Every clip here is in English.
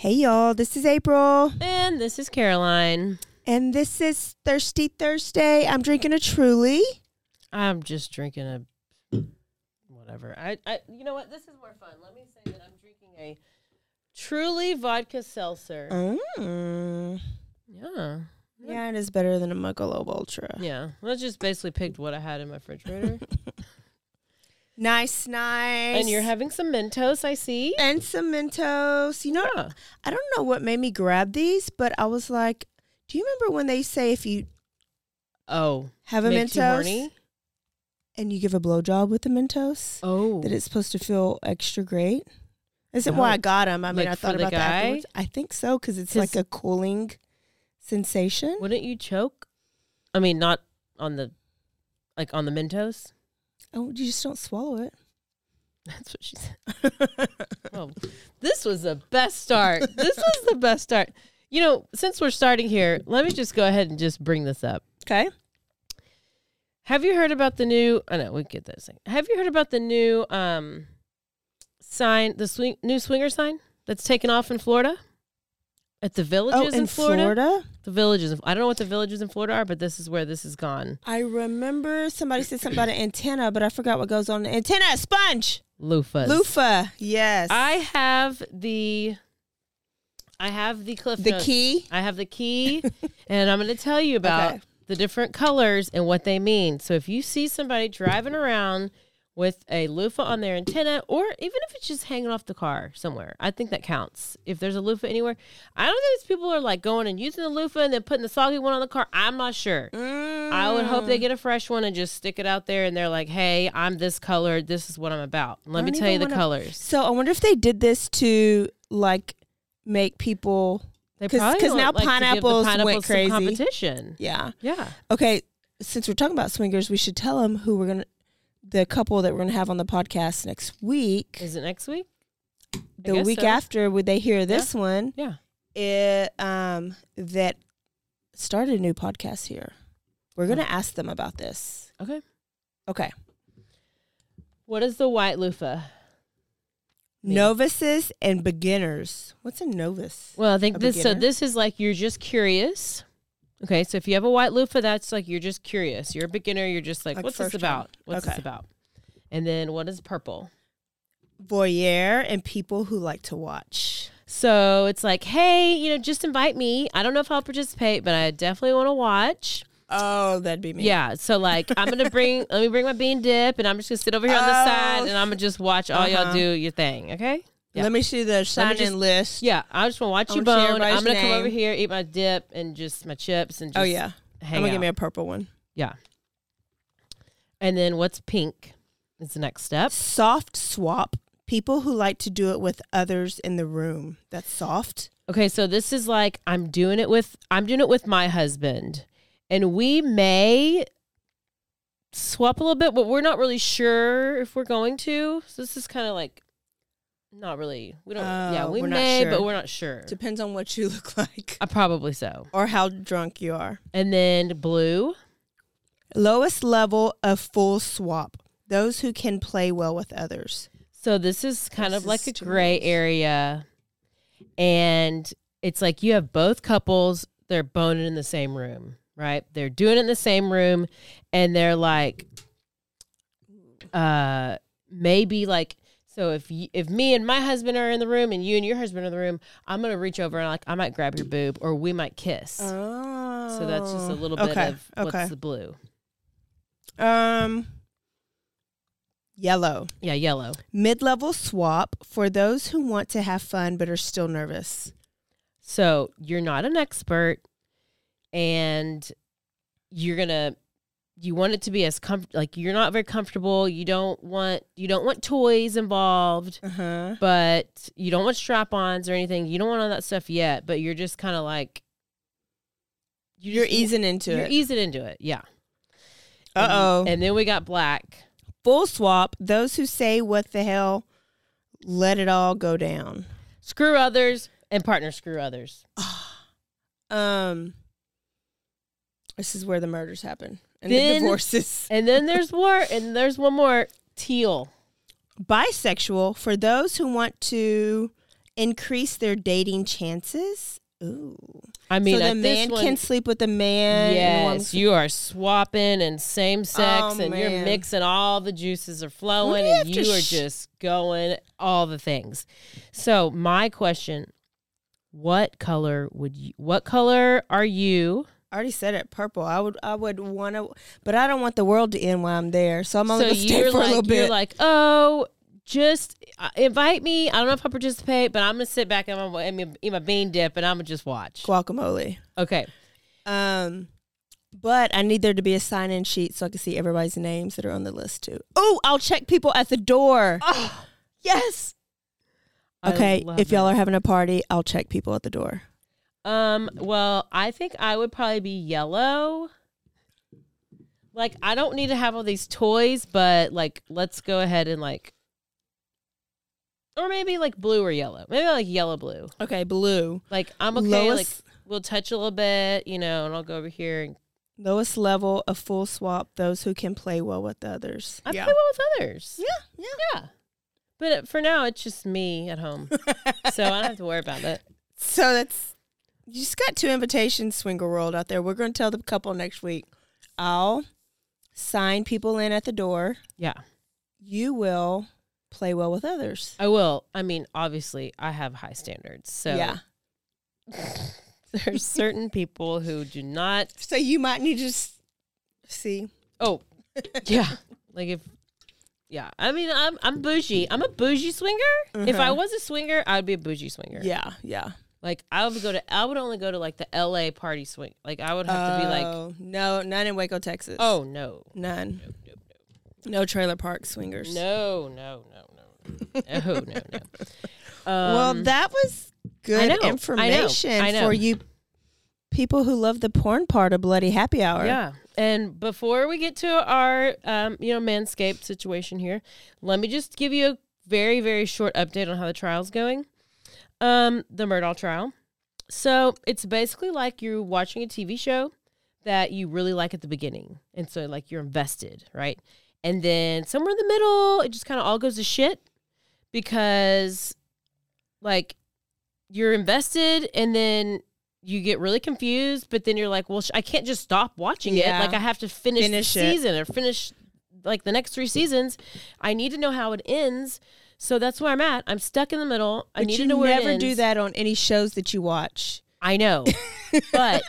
Hey y'all, this is April. And this is Caroline. And this is Thirsty Thursday. I'm drinking a truly. I'm just drinking a whatever. I, I you know what? This is more fun. Let me say that I'm drinking a truly vodka seltzer. Mm. Yeah. Yeah, it is better than a Michelob Ultra. Yeah. Well, I just basically picked what I had in my refrigerator. Nice, nice. and you're having some Mentos, I see. and some Mentos. You know. I don't know what made me grab these, but I was like, do you remember when they say if you Oh. have a Mentos and you give a blowjob with the Mentos, Oh. that it's supposed to feel extra great? Isn't No. why I oh. got them. I mean, Like I thought about that afterwards. I think so because it's like a cooling sensation. Wouldn't you choke? I mean, not on the like on the Mentos. Oh, you just don't swallow it. That's what she said. Oh, this was the best start. This was the best start. You know, since we're starting here, let me just go ahead and just bring this up. Okay. Have you heard about the new? I know we get this thing. Have you heard about the new um sign, the swing, new swinger sign that's taken off in Florida? At the oh, villages Oh, in in Florida? Florida? The villages. I don't know what the villages in Florida are, but this is where this is gone. I remember somebody said something about an antenna, but I forgot what goes on the antenna. Sponge. Loofahs. Loofah. Yes. I have the. I have the cliff. the notes. key. I have the key, and I'm going to tell you about Okay. the different colors and what they mean. So if you see somebody driving around with a loofah on their antenna, or even if it's just hanging off the car somewhere, I think that counts. If there's a loofah anywhere, I don't think these people are like going and using the loofah and then putting the soggy one on the car. I'm not sure. I would hope they Mm. get a fresh one and just stick it out there, and they're like, "Hey, I'm this color. This is what I'm about." Let me tell you the wanna- colors. So I wonder if they did this to like make people. They 'Cause- probably 'cause don't now like the pineapples went pineapples crazy. competition. Yeah. Yeah. Okay. Since we're talking about swingers, we should tell them who we're gonna, the couple that we're gonna have on the podcast next week. Is it next week? the week so. after, would they hear this one? Yeah. It um that started a new podcast here. We're gonna ask them about this. Okay. Okay. What is the white loofah? mean? Novices and beginners. What's a novice? Well, I think A this. So this is like you're just curious. Okay, so if you have a white loofah, that's like you're just curious. You're a beginner. You're just like, Like what's this first time. about? What's this Okay. about? And then what is purple? Voyeur and people who like to watch. So it's like, hey, you know, just invite me. I don't know if I'll participate, but I definitely want to watch. Oh, that'd be me. Yeah. So like, I'm gonna bring. let me bring my bean dip, and I'm just gonna sit over here on the Oh, side, and I'm gonna just watch all y'all uh-huh. do your thing. Okay. Yeah. Let me see the sign just- in list. Yeah, I just want to watch I you bone. I'm gonna come over here, eat my dip, and just my chips, and oh, just Oh yeah. I'm gonna out. give me a purple one. yeah. And then what's pink? Is the next step. Soft swap. People who like to do it with others in the room. That's soft. Okay, so this is like I'm doing it with I'm doing it with my husband, and we may swap a little bit, but we're not really sure if we're going to. So this is kind of like not really. We don't. yeah, Oh, we we're not may, sure. but we're not sure. Depends on what you look like Uh, probably so. or how drunk you are. And then blue. Lowest level of full swap. Those who can play well with others. So this is kind This of like is a gray area, and it's like you have both couples. They're boning in the same room, right? They're doing it in the same room, and they're like, uh maybe like so if you, if me and my husband are in the room and you and your husband are in the room, I'm gonna reach over and like I might grab your boob or we might kiss. Oh. so that's just a little bit okay. of what's okay. the blue. Um, yellow. Yeah, yellow. Mid-level swap for those who want to have fun but are still nervous. So you're not an expert, and you're gonna you want it to be as comfort like you're not very comfortable. You don't want you don't want toys involved, Uh huh. but you don't want strap-ons or anything. You don't want all that stuff yet, but you're just kind of like you You're just- easing into it. You're easing into it, yeah. Uh oh. And then we got black. Full swap. Those who say what the hell, let it all go down. Screw others and partner screw others. Um, this is where the murders happen and Then- the divorces. And then there's more, and there's one more teal. Bisexual for those who want to increase their dating chances. Ooh. I mean, so the at this man one- can sleep with the man. and Yes, you are swapping and same sex, Oh, and you're mixing. All the juices are flowing, you and to you are just going all the things. So, my question: What color would you? What color are you? I already said it, purple. I would, I would want to, but I don't want the world to end while I'm there. So I'm only so gonna stay for like a little bit. you're like, oh, just uh, invite me. I don't know if I participate, but I'm gonna sit back and I'm gonna eat my- bean dip, and I'm gonna just watch. guacamole. Okay. Um, but I need there to be a sign in sheet so I can see everybody's names that are on the list too. Oh, I'll check people at the door. Oh, yes. I Okay, if y'all that. are having a party, I'll check people at the door. Um, well, I think I would probably be yellow. Like, I don't need to have all these toys, but like, let's go ahead and like, or maybe like blue or yellow. Maybe like yellow blue. Okay, blue. Like, I'm okay. Like, we'll touch a little bit, you know, and I'll go over here and lowest level of full swap. Those who can play well with the others. I play well with others. Yeah. Yeah, Yeah. But uh, for now, it's just me at home, so I don't have to worry about it. So that's you just got two invitations, Swinger World out there. We're going to tell the couple next week. I'll sign people in at the door. Yeah, You will play well with others. I will. I mean, obviously, I have high standards, so Yeah. there's certain people who do not So you might need to s- see. Oh, yeah. Like if, yeah. I mean, I'm I'm bougie. I'm a bougie swinger. If I Uh-huh. was a swinger, I'd be a bougie swinger. Yeah, yeah. Like I would go to. I would only go to like the L.A. party swing. Like I would have to be like, Oh, no, none in Waco, Texas. oh no, none. No trailer park swingers. no, no, no, no, no, no, no. well, Um, that was good know, I know, information I know. for you people who love the porn part of Bloody Happy Hour. Yeah. And before we get to our, um, you know, manscaped situation here, let me just give you a very, very short update on how the trial's going. Um, the Murdaugh trial. So it's basically like you're watching a TV show that you really like at the beginning. And so, like, you're invested, right? And then somewhere in the middle, it just kind of all goes to shit because, like, you're invested and then you get really confused, but then you're like, well, sh- I can't just stop watching Yeah. it. Like, I have to finish, Finish the it. season or finish like the next three seasons. I need to know how it ends. So that's where I'm at. I'm stuck in the middle. I But need to know where never do that on any shows that you watch. I know, but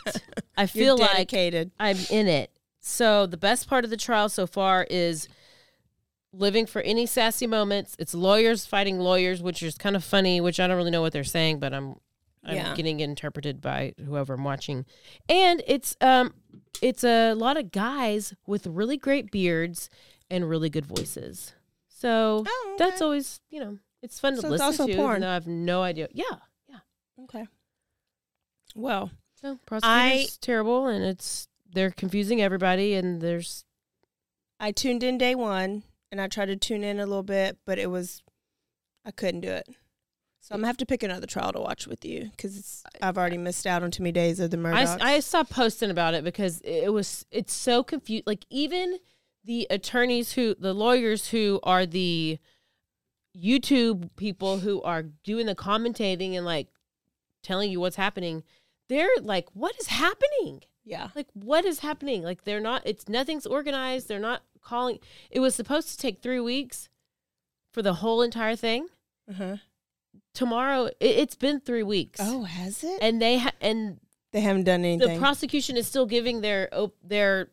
I feel like. I'm in it. So the best part of the trial so far is living for any sassy moments. It's lawyers fighting lawyers, which is kind of funny, which I don't really know what they're saying, but I'm I'm Yeah. getting interpreted by whoever I'm watching. And it's um it's a lot of guys with really great beards and really good voices. So Oh, that's always, you know, it's fun So to it's listen also to. porn. Even though I have no idea. Yeah, yeah. Okay. Well, So prosecutors I- terrible, and it's they're confusing everybody, and there's I tuned in day one and I tried to tune in a little bit, but it was, I couldn't do it. So I'm gonna have to pick another trial to watch with you because I've already missed out on too many days of the murder. I, I stopped posting about it because it was it's so confused. Like even the attorneys who the lawyers who are the YouTube people who are doing the commentating and like telling you what's happening, they're like, "What is happening? yeah. Like what is happening? Like they're not. It's nothing's organized. They're not calling. It was supposed to take three weeks for the whole entire thing. Uh-huh. Tomorrow, it, it's been three weeks. Oh, has it? and they ha- and they haven't done anything. the prosecution is still giving their op- their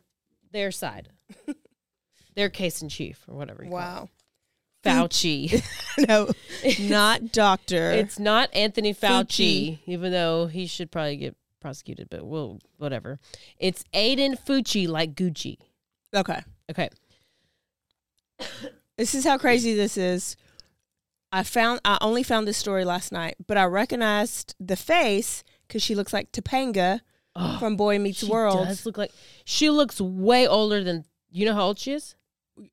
their side, their case in chief or whatever. You wow. call it. Fauci. no, not doctor. it's not Anthony Fauci, Fucci. even though he should probably get prosecuted, but we'll whatever. It's Aiden Fucci, like Gucci. okay. Okay. This is how crazy this is. I found I only found this story last night, but I recognized the face because she looks like Topanga Oh, from Boy Meets she World. does look like she looks way older than you know how old she is.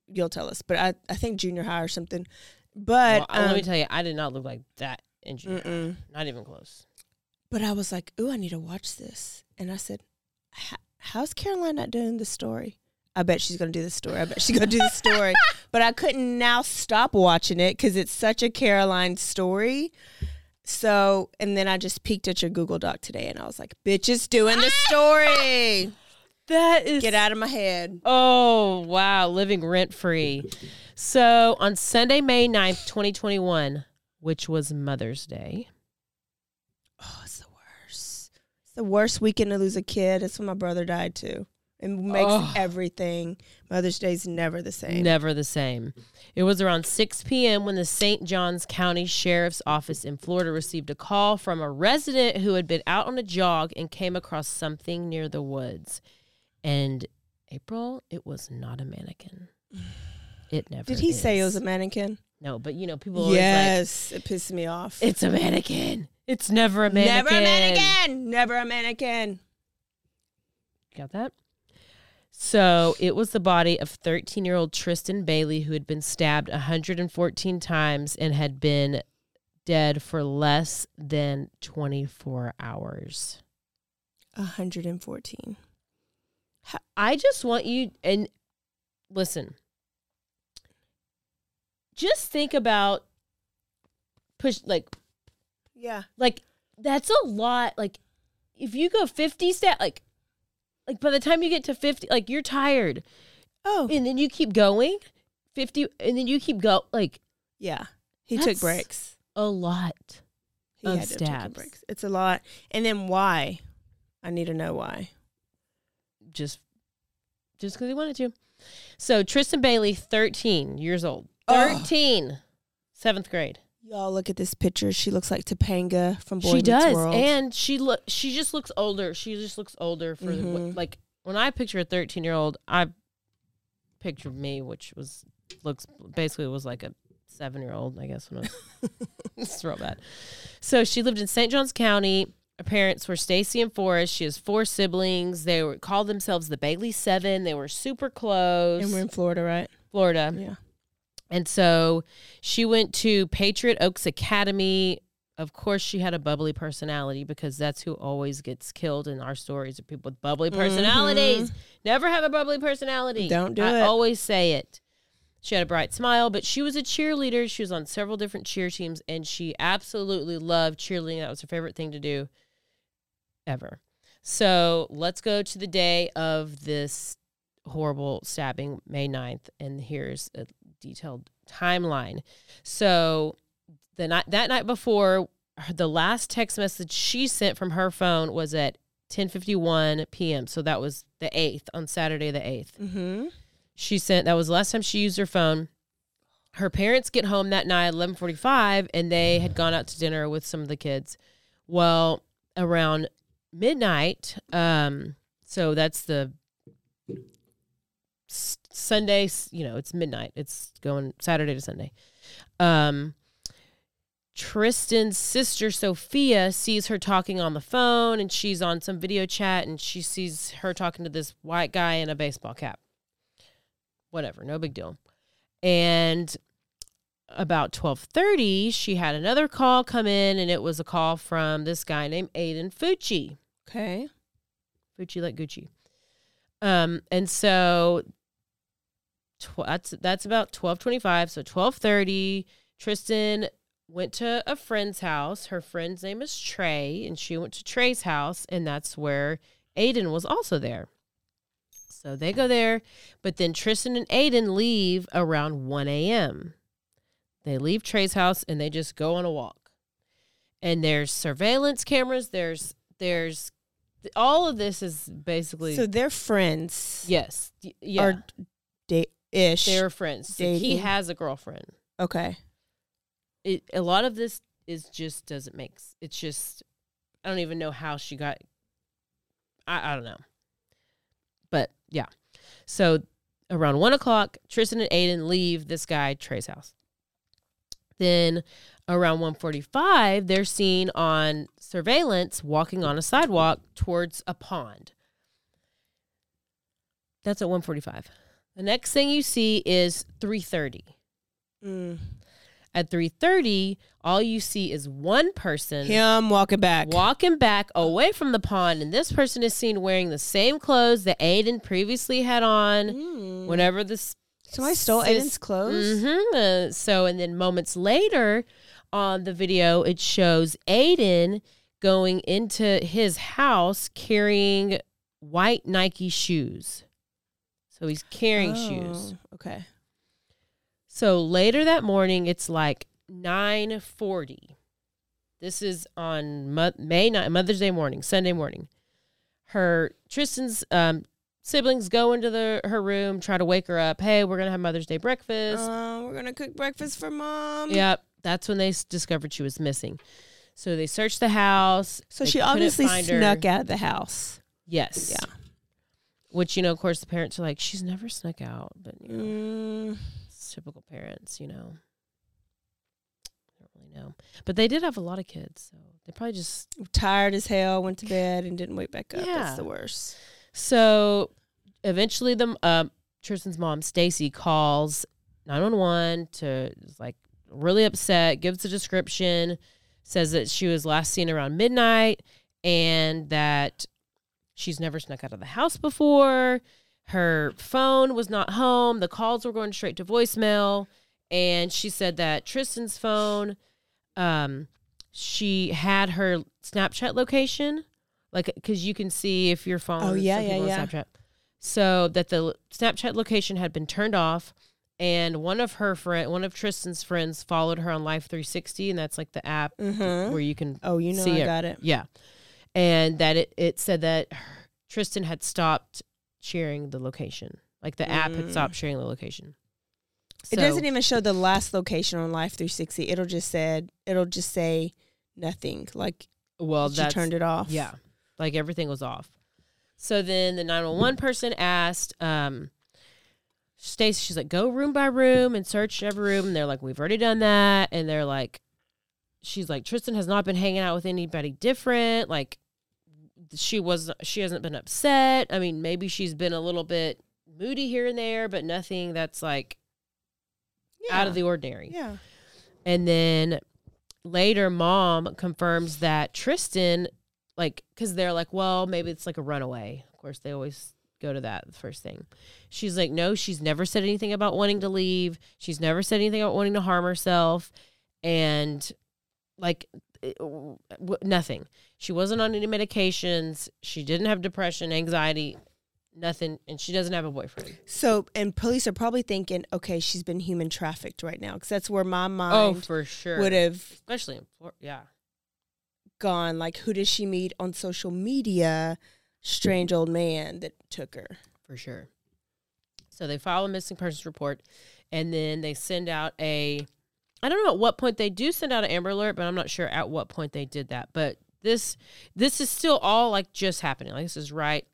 You'll tell us, but I, I think junior high or something. But well, let me um, tell you, I did not look like that in junior. high. mm-mm. Not even close. but I was like, "Ooh, I need to watch this," and I said, "How's Caroline not doing the story?" I bet she's gonna do the story. I bet she's gonna do the story. But I couldn't now stop watching it because it's such a Caroline story. So, and then I just peeked at your Google Doc today, and I was like, "Bitch is doing the story. That is Get out of my head." Oh, wow. Living rent free. So on Sunday, May 9th, 2021, which was Mother's Day. Oh, it's the worst. It's the worst weekend to lose a kid. It's when my brother died too. It makes Oh. everything. Mother's Day's never the same. Never the same. It was around 6 p.m. when the St. Johns County Sheriff's Office in Florida received a call from a resident who had been out on a jog and came across something near the woods. And April, it was not a mannequin. It never Did he say it was a mannequin? No, but you know, people are always like, Yes, it pissed me off. it's a mannequin. It's never a mannequin. Never a mannequin. Never a mannequin. Got that? So it was the body of 13 year old Tristyn Bailey who had been stabbed 114 times and had been dead for less than 24 hours. 114. I just want you and listen. Just think about push like Yeah. like that's a lot like if you go 50 stat like like by the time you get to 50 like you're tired Oh, and then you keep going 50 and then you keep go like yeah. He took breaks. a lot He of had to take breaks. It's a lot. And then why? I need to know why. Just just because he wanted to so tristyn bailey 13 years old Oh. 13 seventh grade Y'all look at this picture. She looks like Topanga from Boy she Meets does World. and she look she just looks older she just looks older for the- Mhm. like when i picture a 13 year old i pictured me which was looks basically was like a seven year old i guess when i was it's real bad so she lived in st johns county her parents were stacey and forrest she has four siblings they were called themselves the bailey seven they were super close and we're in Florida, right? florida Yeah. and so she went to Patriot Oaks Academy. Of course, she had a bubbly personality because that's who always gets killed in our stories are people with bubbly personalities. Never have a bubbly personality. Mm-hmm. Don't do I it. always say it. She had a bright smile, but she was a cheerleader. She was on several different cheer teams, and she absolutely loved cheerleading. That was her favorite thing to do ever. So let's go to the day of this horrible stabbing, May 9th, and here's a detailed timeline. So the night that night before, the last text message she sent from her phone was at 10:51 p.m. So that was the 8th on Saturday the 8th. Mm-hmm. She sent that was the last time she used her phone. Her parents get home that night at 11:45 and they had gone out to dinner with some of the kids. Well, around midnight, um so that's the Sunday, you know, it's midnight. It's going Saturday to Sunday. Um Tristyn's sister Sophia sees her talking on the phone and she's on some video chat and she sees her talking to this white guy in a baseball cap. Whatever, no big deal. And about 12:30, she had another call come in and it was a call from this guy named Aiden Fucci. Okay. Gucci like Gucci. Um, and so tw- that's that's about twelve twenty five. So twelve thirty, Tristyn went to a friend's house. Her friend's name is Trey, and she went to Trey's house, and that's where Aiden was also there. So they go there, but then Tristyn and Aiden leave around 1 a.m. They leave Trey's house and they just go on a walk. And there's surveillance cameras. There's there's all of this is basically So they're friends. yes, yeah. Date ish. they're friends. So he has a girlfriend. okay. It a lot of this is just doesn't make. It's just I don't even know how she got. I I don't know. But yeah, so around one o'clock, Tristyn and Aiden leave this guy Trey's house. Then around 145 they're seen on surveillance walking on a sidewalk towards a pond that's at 145 the next thing you see is 330 Mm. at 330 all you see is one person Him walking back. walking back away from the pond and this person is seen wearing the same clothes that aiden previously had on Mm. whenever this Somebody stole Aiden's clothes. Mhm. Uh, so, and then moments later on the video, it shows Aiden going into his house carrying white Nike shoes. So he's carrying shoes. Oh, Okay. So later that morning, it's like 9:40. This is on Mo- May 9, Mother's Day morning, Sunday morning. Her Tristyn's um, siblings go into the her room, try to wake her up. Hey, we're gonna have Mother's Day breakfast. Uh, we're gonna cook breakfast for mom. Yep, that's when they s- discovered she was missing. So they searched the house. So They she couldn't obviously find her. snuck out of the house. Yes. Yeah. Which you know, of course, the parents are like, she's never snuck out, but you know, Mm, it's typical parents, you know. I don't really know, but they did have a lot of kids, so they probably just tired as hell. Went to bed and didn't wake back up. Yeah. That's the worst. So eventually, the um, Tristyn's mom, Stacey, calls 911 to is like really upset, gives a description, says that she was last seen around midnight and that she's never snuck out of the house before. Her phone was not home. The calls were going straight to voicemail. And she said that Tristyn's phone, um, she had her Snapchat location like because you can see if your phone. Oh, yeah, yeah, on yeah. Snapchat. So that the Snapchat location had been turned off, and one of her friend, one of Tristyn's friends, followed her on Life 360, and that's like the app Mm-hmm. where you can Oh, you know see I it. got it. yeah, and that it it said that her- Tristyn had stopped sharing the location, like the app had Mm. stopped sharing the location. It doesn't even show the last location on Life 360. It'll just said it'll just say nothing. Like well, she turned it off. Yeah. Like everything was off. So then the 911 person asked um Stacey, she's like, go room by room and search every room. And they're like, we've already done that. And they're like, she's like, Tristyn has not been hanging out with anybody different. Like, she was, she hasn't been upset. I mean, maybe she's been a little bit moody here and there, but nothing that's like out of the ordinary. Yeah. And then later, mom confirms that Tristyn, like, because they're like, well, maybe it's like a runaway. Of course, they always go to that first thing. She's like, no, she's never said anything about wanting to leave. She's never said anything about wanting to harm herself. And like, it- w- nothing. She wasn't on any medications. She didn't have depression, anxiety, nothing. And she doesn't have a boyfriend. So, and police are probably thinking, okay, she's been human trafficked right now, because that's where my oh, mind oh, for sure. would have Especially in Florida. Yeah. gone. Like, who does she meet on social media? Strange old man that took her. for sure. So they file a missing persons report, and then they send out a. I don't know at what point they do send out an Amber Alert, but I'm not sure at what point they did that. But this this is still all like just happening. Like this is right.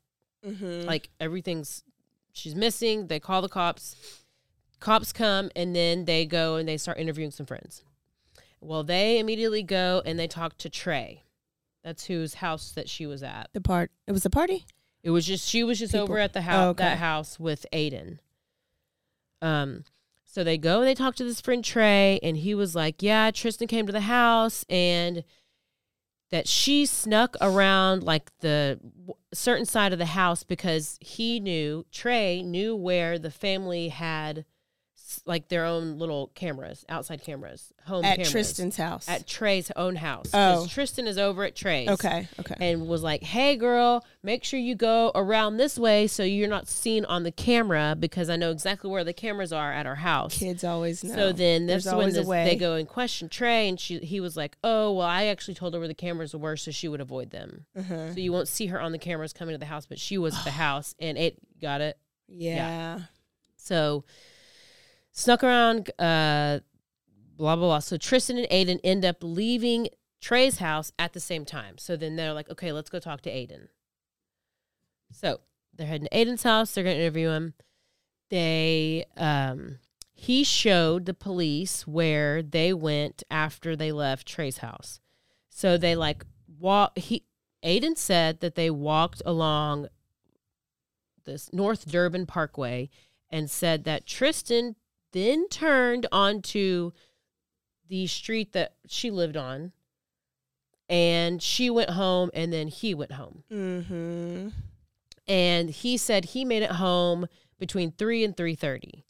Mm-hmm. Like everything's she's missing. They call the cops. Cops come, and then they go and they start interviewing some friends. Well, they immediately go and they talk to Trey. That's whose house that she was at. the part. It was a party. It was just she was just People. over at the house Oh, okay. that house with Aiden. Um so they go and they talk to this friend Trey and he was like, "Yeah, Tristyn came to the house and that she snuck around like the w- certain side of the house because he knew Trey knew where the family had like their own little cameras, outside cameras, home At cameras. Tristyn's house. at Trey's own house. Oh. Tristyn is over at Trey's. okay. Okay. And was like, "Hey, girl, make sure you go around this way so you're not seen on the camera because I know exactly where the cameras are at our house." Kids always know. So then There's that's when this, they go and question Trey, and she he was like, "Oh, well, I actually told her where the cameras were, so she would avoid them. Uh-huh. So you won't see her on the cameras coming to the house, but she was at the house, and it got it. Yeah. So snuck around, uh, blah blah blah. So Tristyn and Aiden end up leaving Trey's house at the same time. So then they're like, "Okay, let's go talk to Aiden." So they're heading to Aiden's house. They're going to interview him. They um he showed the police where they went after they left Trey's house. So they like walk he Aiden said that they walked along this North Durbin Parkway and said that Tristyn then turned onto the street that she lived on and she went home and then he went home Mm-hmm. and he said he made it home between 3 and 3:30.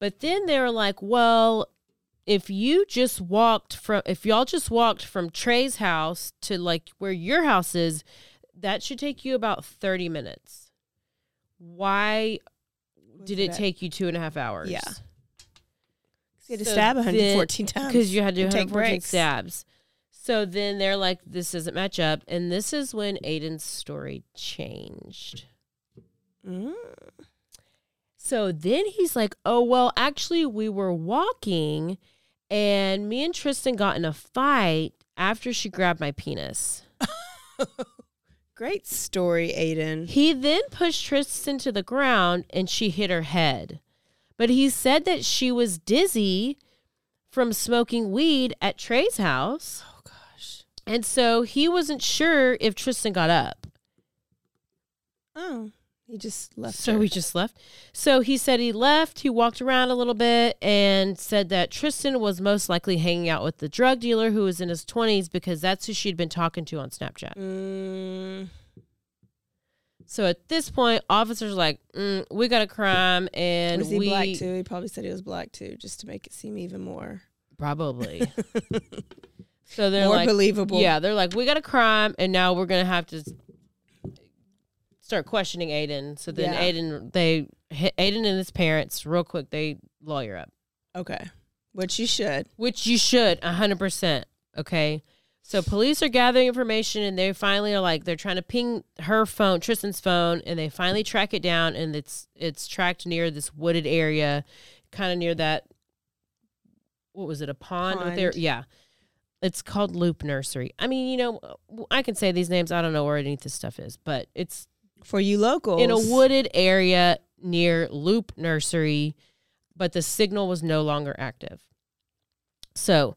But then they were like, "Well, if you just walked from if y'all just walked from Trey's house to like where your house is, that should take you about 30 minutes. Why did it that? take you two and a half hours? Yeah. You had to So stab then- 114 times. because you had to take 114 breaks. stabs. So then they're like, "This doesn't match up," and this is when Aiden's story changed. Mm. So then he's like, "Oh well, actually, we were walking, and me and Tristyn got in a fight after she grabbed my penis." Great story, Aiden. He then pushed Tristyn to the ground, and she hit her head. But he said that she was dizzy from smoking weed at Trey's house. Oh gosh. And so he wasn't sure if Tristyn got up. Oh, he just left. So her. he just left. So he said he left. He walked around a little bit and said that Tristyn was most likely hanging out with the drug dealer who was in his 20s because that's who she'd been talking to on Snapchat. Mm, So at this point, officers are like, mm, we got a crime and was he we black too? He probably said he was black too, just to make it seem even more probably. so they're more like, believable. yeah, they're like, we got a crime and now we're gonna have to start questioning Aiden. So then Yeah. Aiden, they Aiden and his parents real quick. They lawyer up. Okay. Which you should. which you should 100% okay so police are gathering information and they finally are like they're trying to ping her phone tristyn's phone and they finally track it down and it's it's tracked near this wooded area kind of near that what was it a pond, Pond. yeah it's called loop nursery i mean you know i can say these names i don't know where any of this stuff is but it's For you locals. in a wooded area near Loop Nursery, but the signal was no longer active. So,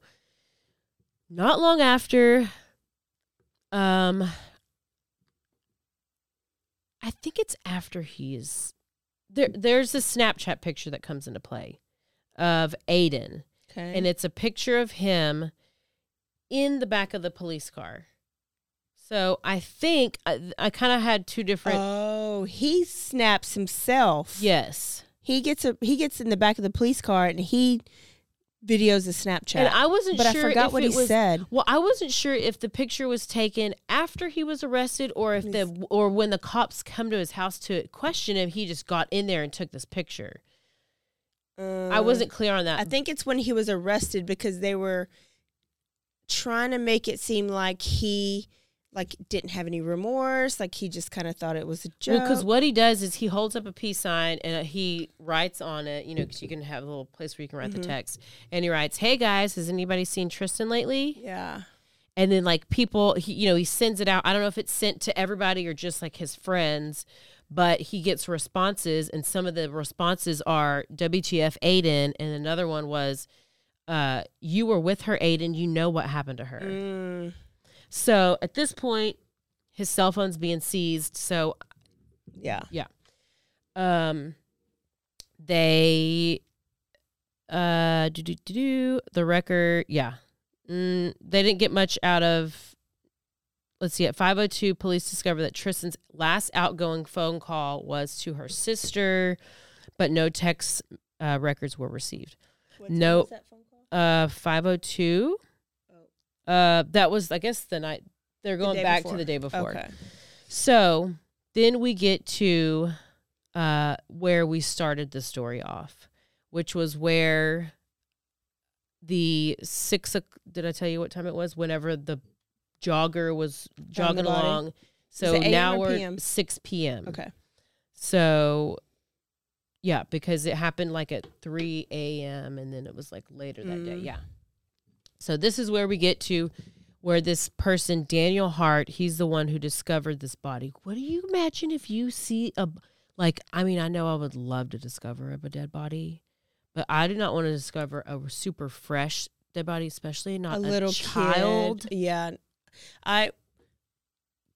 not long after, um, I think it's after he's there. There's a Snapchat picture that comes into play of Aiden, Okay. and it's a picture of him in the back of the police car. So I think I, I kind of had two different. oh, he snaps himself. yes. He gets a he gets in the back of the police car and he videos a Snapchat. And I wasn't sure. but sure I forgot what he was, said. Well, I wasn't sure if the picture was taken after he was arrested or if the or when the cops come to his house to question him, he just got in there and took this picture. I Uh, wasn't clear on that. I think it's when he was arrested because they were trying to make it seem like he like didn't have any remorse, like he just kind of thought it was a joke. because what he does is he holds up a peace sign and uh, he writes on it, you know, because you can have a little place where you can write Mm-hmm. the text, and he writes, "Hey guys, has anybody seen Tristyn lately?" yeah, and then like people he, you know he sends it out. I don't know if it's sent to everybody or just like his friends but he gets responses and some of the responses are wtf aiden and another one was uh you were with her aiden. You know what happened to her. Mm, so at this point his cell phone's being seized so yeah. Yeah. Um they uh do do do do the record yeah mm, they didn't get much out of let's see at 502 police discovered that tristyn's last outgoing phone call was to her sister but no text uh, records were received. No. Uh, five oh two. Uh, that was I guess the night they're going day back before. to the day before. Okay. So then we get to uh, where we started the story off, which was where the six. Did I tell you what time it was? Whenever the jogger was jogging along. So now we're PM? six p.m. Okay. So yeah, because it happened like at three a.m. and then it was like later that day. Mm. Yeah. So this is where we get to where this person, Daniel Hart, he's the one who discovered this body. What do you imagine if you see a like? I mean, I know I would love to discover a dead body, but I do not want to discover a super fresh dead body, especially not a a, little child. Kid. Yeah, I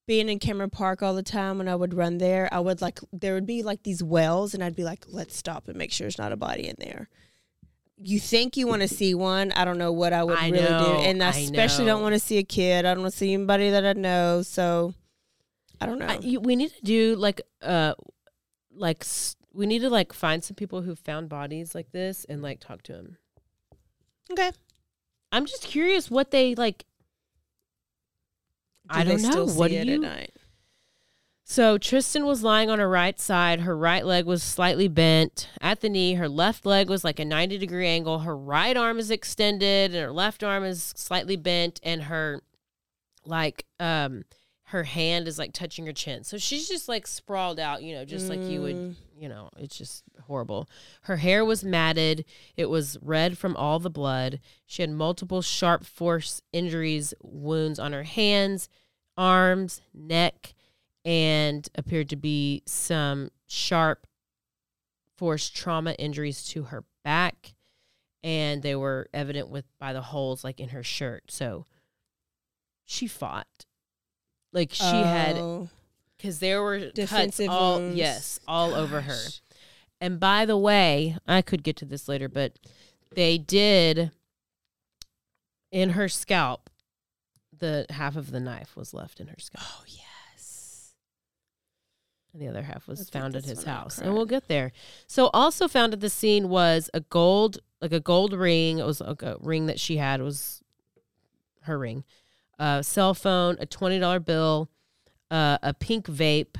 being in Cameron Park all the time when I would run there, I would like there would be like these wells, and I'd be like, let's stop and make sure there's not a body in there. You think you want to see one? I don't know what I would I really know, do, and I, I especially don't want to see a kid. I don't want to see anybody that I know. So I don't know. I, you, we need to do like uh like we need to like find some people who found bodies like this and like talk to them. okay, I'm just curious what they like. I Do don't know. still What see do you? So Tristyn was lying on her right side. Her right leg was slightly bent at the knee. Her left leg was like a 90 degree angle. Her right arm is extended and her left arm is slightly bent and her like um her hand is like touching her chin. So she's just like sprawled out, you know, just like you would, Mm. you know, it's just horrible. Her hair was matted. It was red from all the blood. She had multiple sharp force injuries, wounds on her hands, arms, neck, and appeared to be some sharp force trauma injuries to her back and they were evident with by the holes like in her shirt. So she fought. Like she had Oh, because there were cuts defensive all wounds. yes all over her. And by the way i could get to this later but they did in her scalp the half of the knife was left in her scalp. Oh yes. And the other half was found at his house and we'll get there. So also found at the scene was a gold like a gold ring. It was like a ring that she had it was her ring. A cell phone a $20 bill uh, a pink vape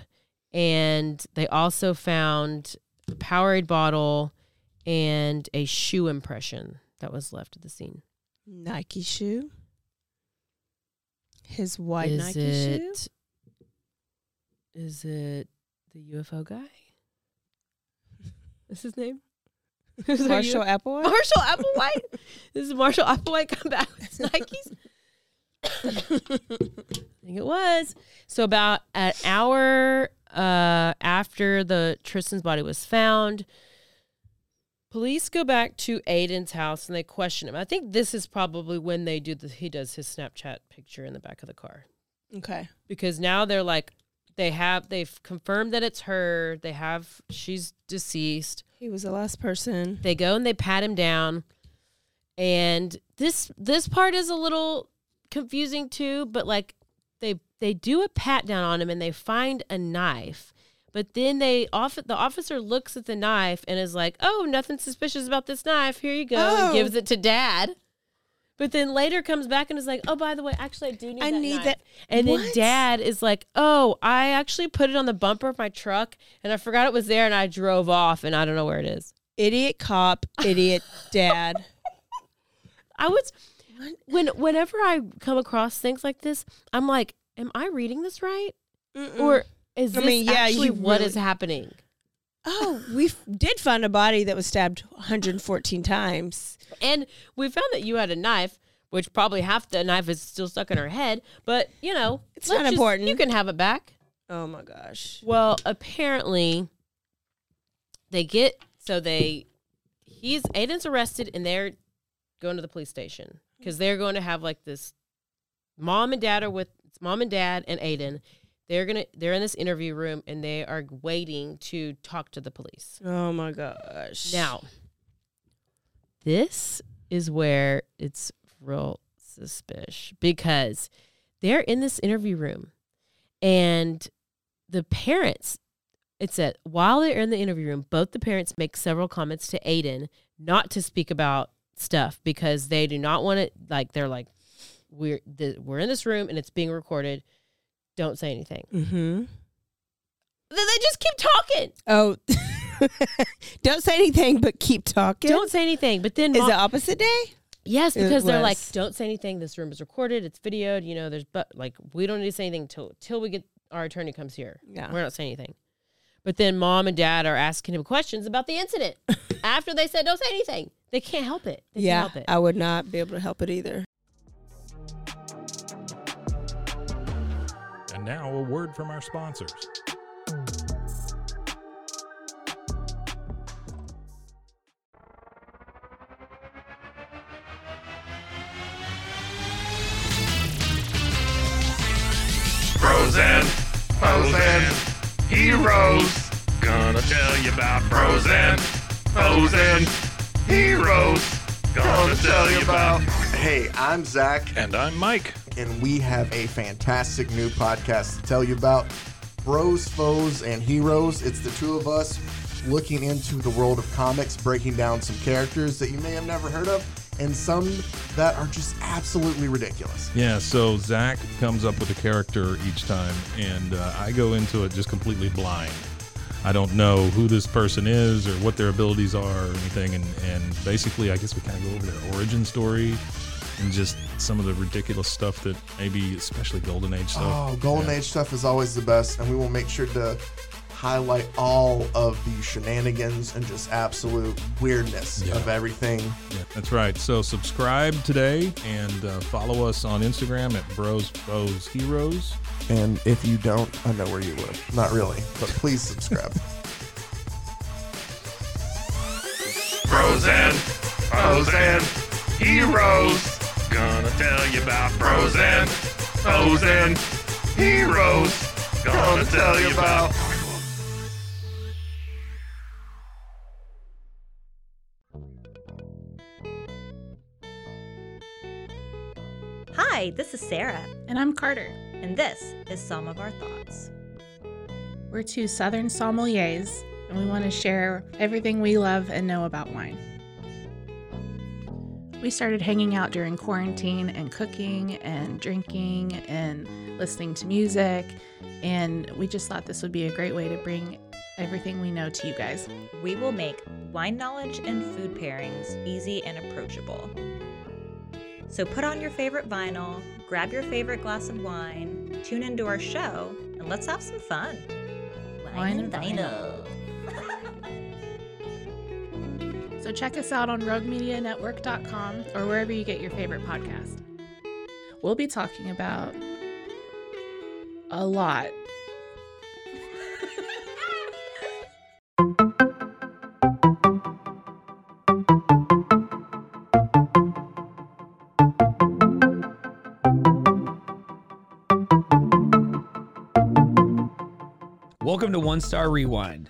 and they also found a powerade bottle and a shoe impression that was left at the scene. Nike shoe. His white is Nike shoe. Is it the ufo guy What's his name Is Marshall Applewhite. Marshall Applewhite. this is Marshall Applewhite come back with Nikes. I think it was. So about an hour uh, after the Tristyn's body was found, police go back to Aiden's house and they question him. I think this is probably when they do the he does his Snapchat picture in the back of the car okay. because now they're like they have they've confirmed that it's her. They have she's deceased He was the last person. they go and they pat him down and this this part is a little confusing too but like they they do a pat down on him and they find a knife but then they off the officer looks at the knife and is like oh nothing suspicious about this knife here you go Oh. and gives it to dad but then later comes back and is like oh by the way actually i do need I that need knife." that- and then dad is like oh i actually put it on the bumper of my truck and i forgot it was there and i drove off and i don't know where it is Idiot cop. Idiot dad. I was when whenever I come across things like this, I'm like, am I reading this right? Or is I this mean, yeah, actually what really- is happening? Oh, we f- did find a body that was stabbed 114 times. And we found that you had a knife, which probably half the knife is still stuck in her head, but you know, It's not just- important. You can have it back. Oh my gosh. Well, apparently they get so they he's Aiden's arrested and they're going to the police station because they're going to have like this mom and dad are with it's mom and dad and Aiden. They're gonna they're in this interview room and they are waiting to talk to the police. Oh my gosh. Now, this is where it's real suspicious because they're in this interview room and the parents It said while they're in the interview room, both the parents make several comments to Aiden not to speak about stuff because they do not want it. Like they're like, we're the, we're in this room and it's being recorded. Don't say anything. Mm-hmm. Then they just keep talking. Oh, don't say anything, but keep talking. Don't say anything. But then Is mom- it opposite day? Yes, because they're like, don't say anything. This room is recorded. It's videoed. You know, there's but like we don't need to say anything till till we get our attorney comes here. Yeah. We're not saying anything. But then mom and dad are asking him questions about the incident after they said don't say anything. They can't help it. They yeah, can't help it. I would not be able to help it either. And now a word from our sponsors. Frozen, Frozen, heroes. Gonna tell you about Frozen, Frozen, heroes. Gonna tell you about. Hey, I'm Zach, And I'm Mike. And we have a fantastic new podcast to tell you about Bros, Foes, and Heroes. It's the two of us looking into the world of comics, breaking down some characters that you may have never heard of, and some that are just absolutely ridiculous. Yeah, so Zach comes up with a character each time, and uh, I go into it just completely blind. I don't know who this person is or what their abilities are or anything, and, and basically, I guess we kind of go over their origin story and just some of the ridiculous stuff that maybe, especially Golden Age stuff. Oh, Golden Yeah. Age stuff is always the best, and we will make sure to highlight all of the shenanigans and just absolute weirdness Yeah. of everything. Yeah, that's right. So subscribe today and uh, follow us on Instagram at Bros Bros Heroes. And if you don't, I know where you live. Not really, but please subscribe. bros Frozen, Frozen, heroes. Gonna tell you about Frozen, Frozen, heroes. Gonna tell you about. Hi, this is Sarah, And I'm Carter. and this is some of our thoughts. We're two Southern sommeliers, and we want to share everything we love and know about wine. We started hanging out during quarantine and cooking and drinking and listening to music, and we just thought this would be a great way to bring everything we know to you guys. We will make wine knowledge and food pairings easy and approachable. So put on your favorite vinyl, grab your favorite glass of wine, tune into our show, and let's have some fun. Wine and vinyl. So check us out on roguemedianetwork.com or wherever you get your favorite podcast. We'll be talking about a lot. Welcome to One Star Rewind,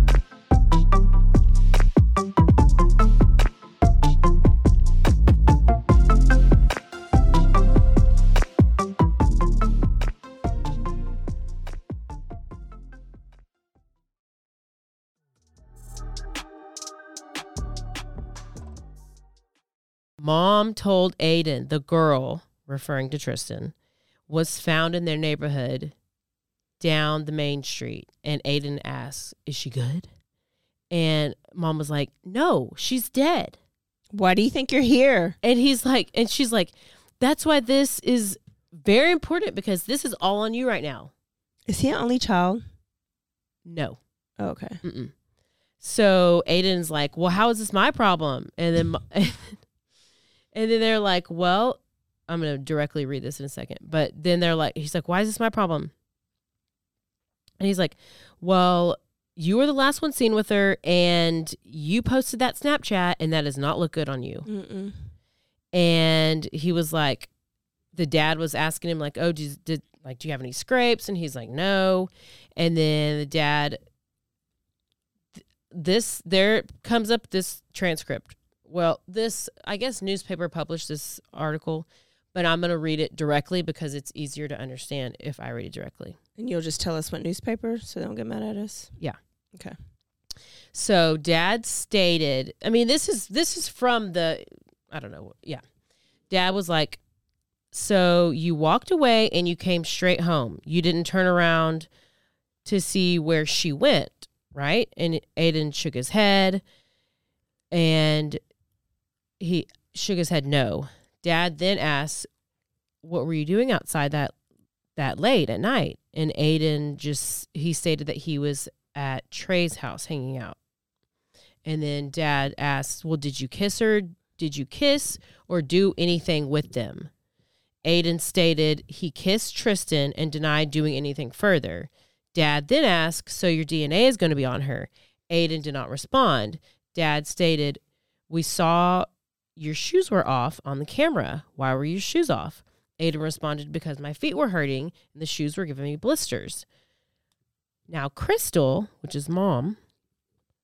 Mom told Aiden the girl, referring to Tristyn, was found in their neighborhood down the main street. And Aiden asked, Is she good? And mom was like, No, she's dead. Why do you think you're here? And he's like, and she's like, That's why this is very important because this is all on you right now. Is he an only child? No. Oh, okay. Mm-mm. So Aiden's like, well, how is this my problem? And then, and then they're like, well, I'm going to directly read this in a second. But then they're like, he's like, why is this my problem? And he's like, well, you were the last one seen with her and you posted that Snapchat and that does not look good on you. Mm-mm. And he was like, the dad was asking him like, oh, did, did like, do you have any scrapes? And he's like, no. And then the dad this there comes up this transcript. Well, this I guess newspaper published this article, but I'm going to read it directly because it's easier to understand if I read it directly. And you'll just tell us what newspaper so they don't get mad at us. Yeah. Okay. So dad stated, I mean this is this is from the I don't know. Yeah. Dad was like so you walked away and you came straight home. You didn't turn around to see where she went, right? And Aiden shook his head and he shook his head no. Dad then asked, What were you doing outside that that late at night? And Aiden just he stated that he was at Trey's house hanging out. And then dad asked, Well, did you kiss her? Did you kiss or do anything with them? Aiden stated he kissed Tristyn and denied doing anything further. Dad then asked, So your DNA is going to be on her? Aiden did not respond. Dad stated, We saw your shoes were off on the camera. Why were your shoes off? Aiden responded, Because my feet were hurting and the shoes were giving me blisters. Now, Crystal, which is mom,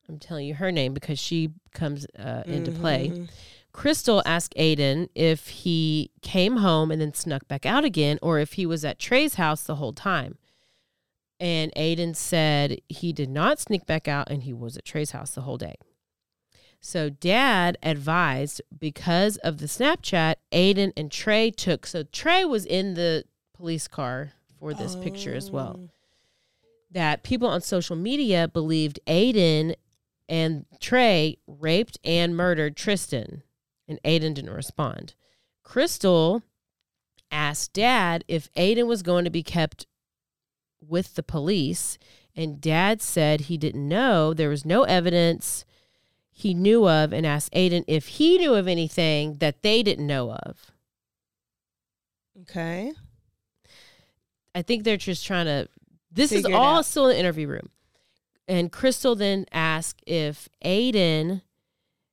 I'm telling you her name because she comes uh, into play. Mhm. Crystal asked Aiden if he came home and then snuck back out again or if he was at Trey's house the whole time. And Aiden said he did not sneak back out and he was at Trey's house the whole day. So dad advised because of the Snapchat, Aiden and Trey took. So Trey was in the police car for this picture as well. Oh. That people on social media believed Aiden and Trey raped and murdered Tristyn, and Aiden didn't respond. Crystal asked dad if Aiden was going to be kept with the police, and dad said he didn't know. There was no evidence he knew of, and asked Aiden if he knew of anything that they didn't know of. Okay. I think they're just trying to. This is Figure it all still in the interview room. And Crystal then asked if Aiden,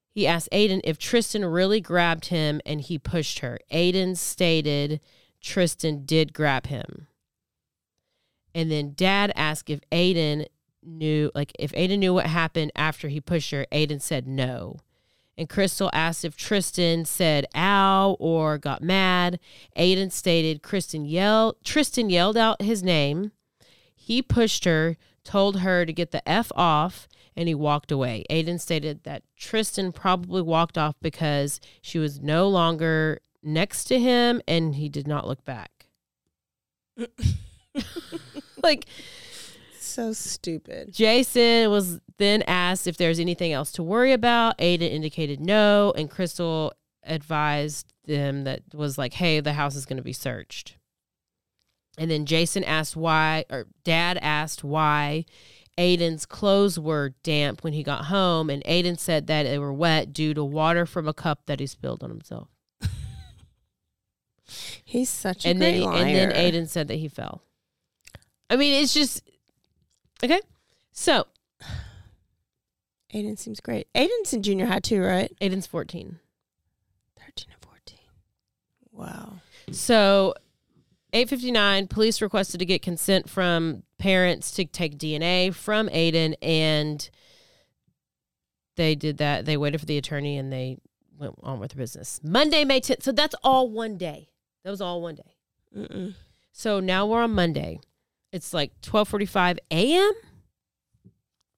he asked Aiden if Tristyn really grabbed him and he pushed her. Aiden stated Tristyn did grab him. And then dad asked if Aiden knew, like, if Aiden knew what happened after he pushed her. Aiden said no. And Crystal asked if Tristyn said ow or got mad. Aiden stated Kristen yelled Tristyn yelled out his name. He pushed her, told her to get the F off, and he walked away. Aiden stated that Tristyn probably walked off because she was no longer next to him and he did not look back. like So stupid. Jason was then asked if there's anything else to worry about. Aiden indicated no, and Crystal advised them that was like, hey, the house is going to be searched. And then Jason asked why, or dad asked why Aiden's clothes were damp when he got home. And Aiden said that they were wet due to water from a cup that he spilled on himself. He's such a and great then, liar. and then Aiden said that he fell. I mean, it's just, okay. So Aiden seems great. Aiden's in junior high too, right? Aiden's 14. 13 and 14. Wow. So, 859, police requested to get consent from parents to take DNA from Aiden, and they did that. They waited for the attorney and they went on with their business. Monday, May 10th. So, that's all one day. That was all one day. Mm-mm. So, now we're on Monday. It's like 12:45 a.m.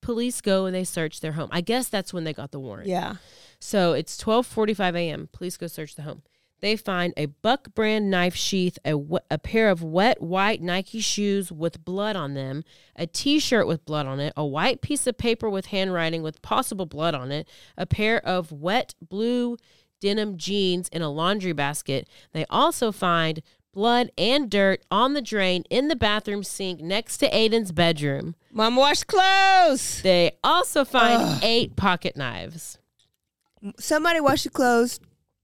Police go and they search their home. I guess that's when they got the warrant. Yeah. So it's 12:45 a.m. Police go search the home. They find a Buck brand knife sheath, a, a pair of wet white Nike shoes with blood on them, a t-shirt with blood on it, a white piece of paper with handwriting with possible blood on it, a pair of wet blue denim jeans in a laundry basket. They also find blood and dirt on the drain in the bathroom sink next to Aiden's bedroom. Mom washed clothes. They also find eight pocket knives. Somebody washed the clothes.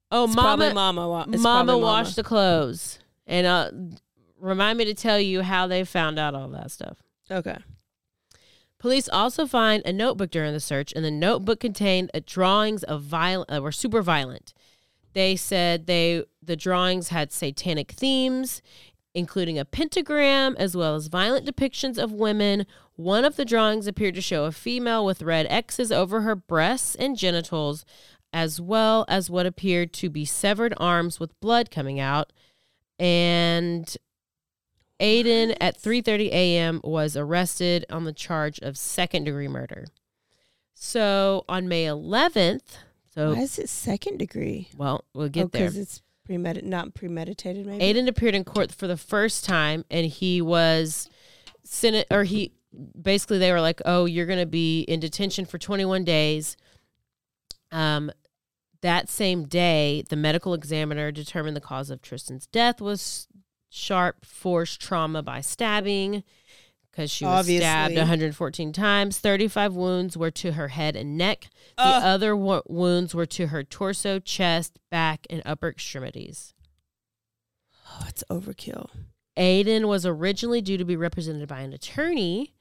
Oh, It's mama, mama. wa- mama probably washed the clothes, and uh, remind me to tell you how they found out all that stuff. Okay. Police also find a notebook during the search, and the notebook contained uh, drawings of violent, uh, were super violent. They said they the drawings had satanic themes, including a pentagram as well as violent depictions of women. One of the drawings appeared to show a female with red X's over her breasts and genitals, as well as what appeared to be severed arms with blood coming out. And Aiden at 3:30 a.m. was arrested on the charge of second degree murder. So on May 11th, so Why is it second degree? well, we'll get oh, there. Because it's premeditated, not premeditated, maybe. Aiden appeared in court for the first time, and he was senate or he basically they were like, "Oh, you're going to be in detention for 21 days." Um, that same day, the medical examiner determined the cause of Tristyn's death was sharp force trauma by stabbing because she was stabbed 114 times. 35 wounds were to her head and neck. The Ugh. other wo- wounds were to her torso, chest, back, and upper extremities. Oh, it's overkill. Aiden was originally due to be represented by an attorney,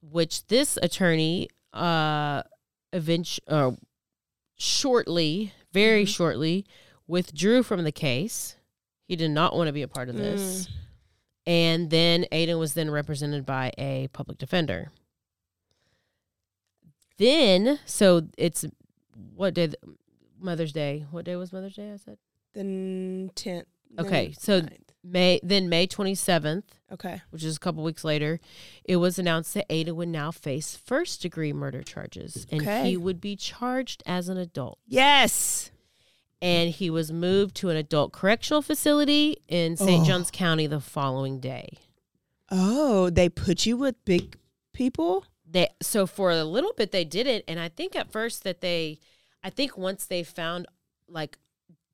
which this attorney, uh, eventually, uh, shortly, very Mm-hmm. shortly, withdrew from the case. He did not want to be a part of this. Mm. And then Aiden was then represented by a public defender. Then, so it's what day? Mother's Day. What day was Mother's Day? I said. The tenth. Okay, so May then May twenty seventh, Okay. which is a couple weeks later, it was announced that Ada would now face first degree murder charges, and Okay. he would be charged as an adult. Yes. And he was moved to an adult correctional facility in St. Oh. Johns County the following day. Oh, they put you with big people. They so for a little bit they did it, and I think at first that they, I think once they found like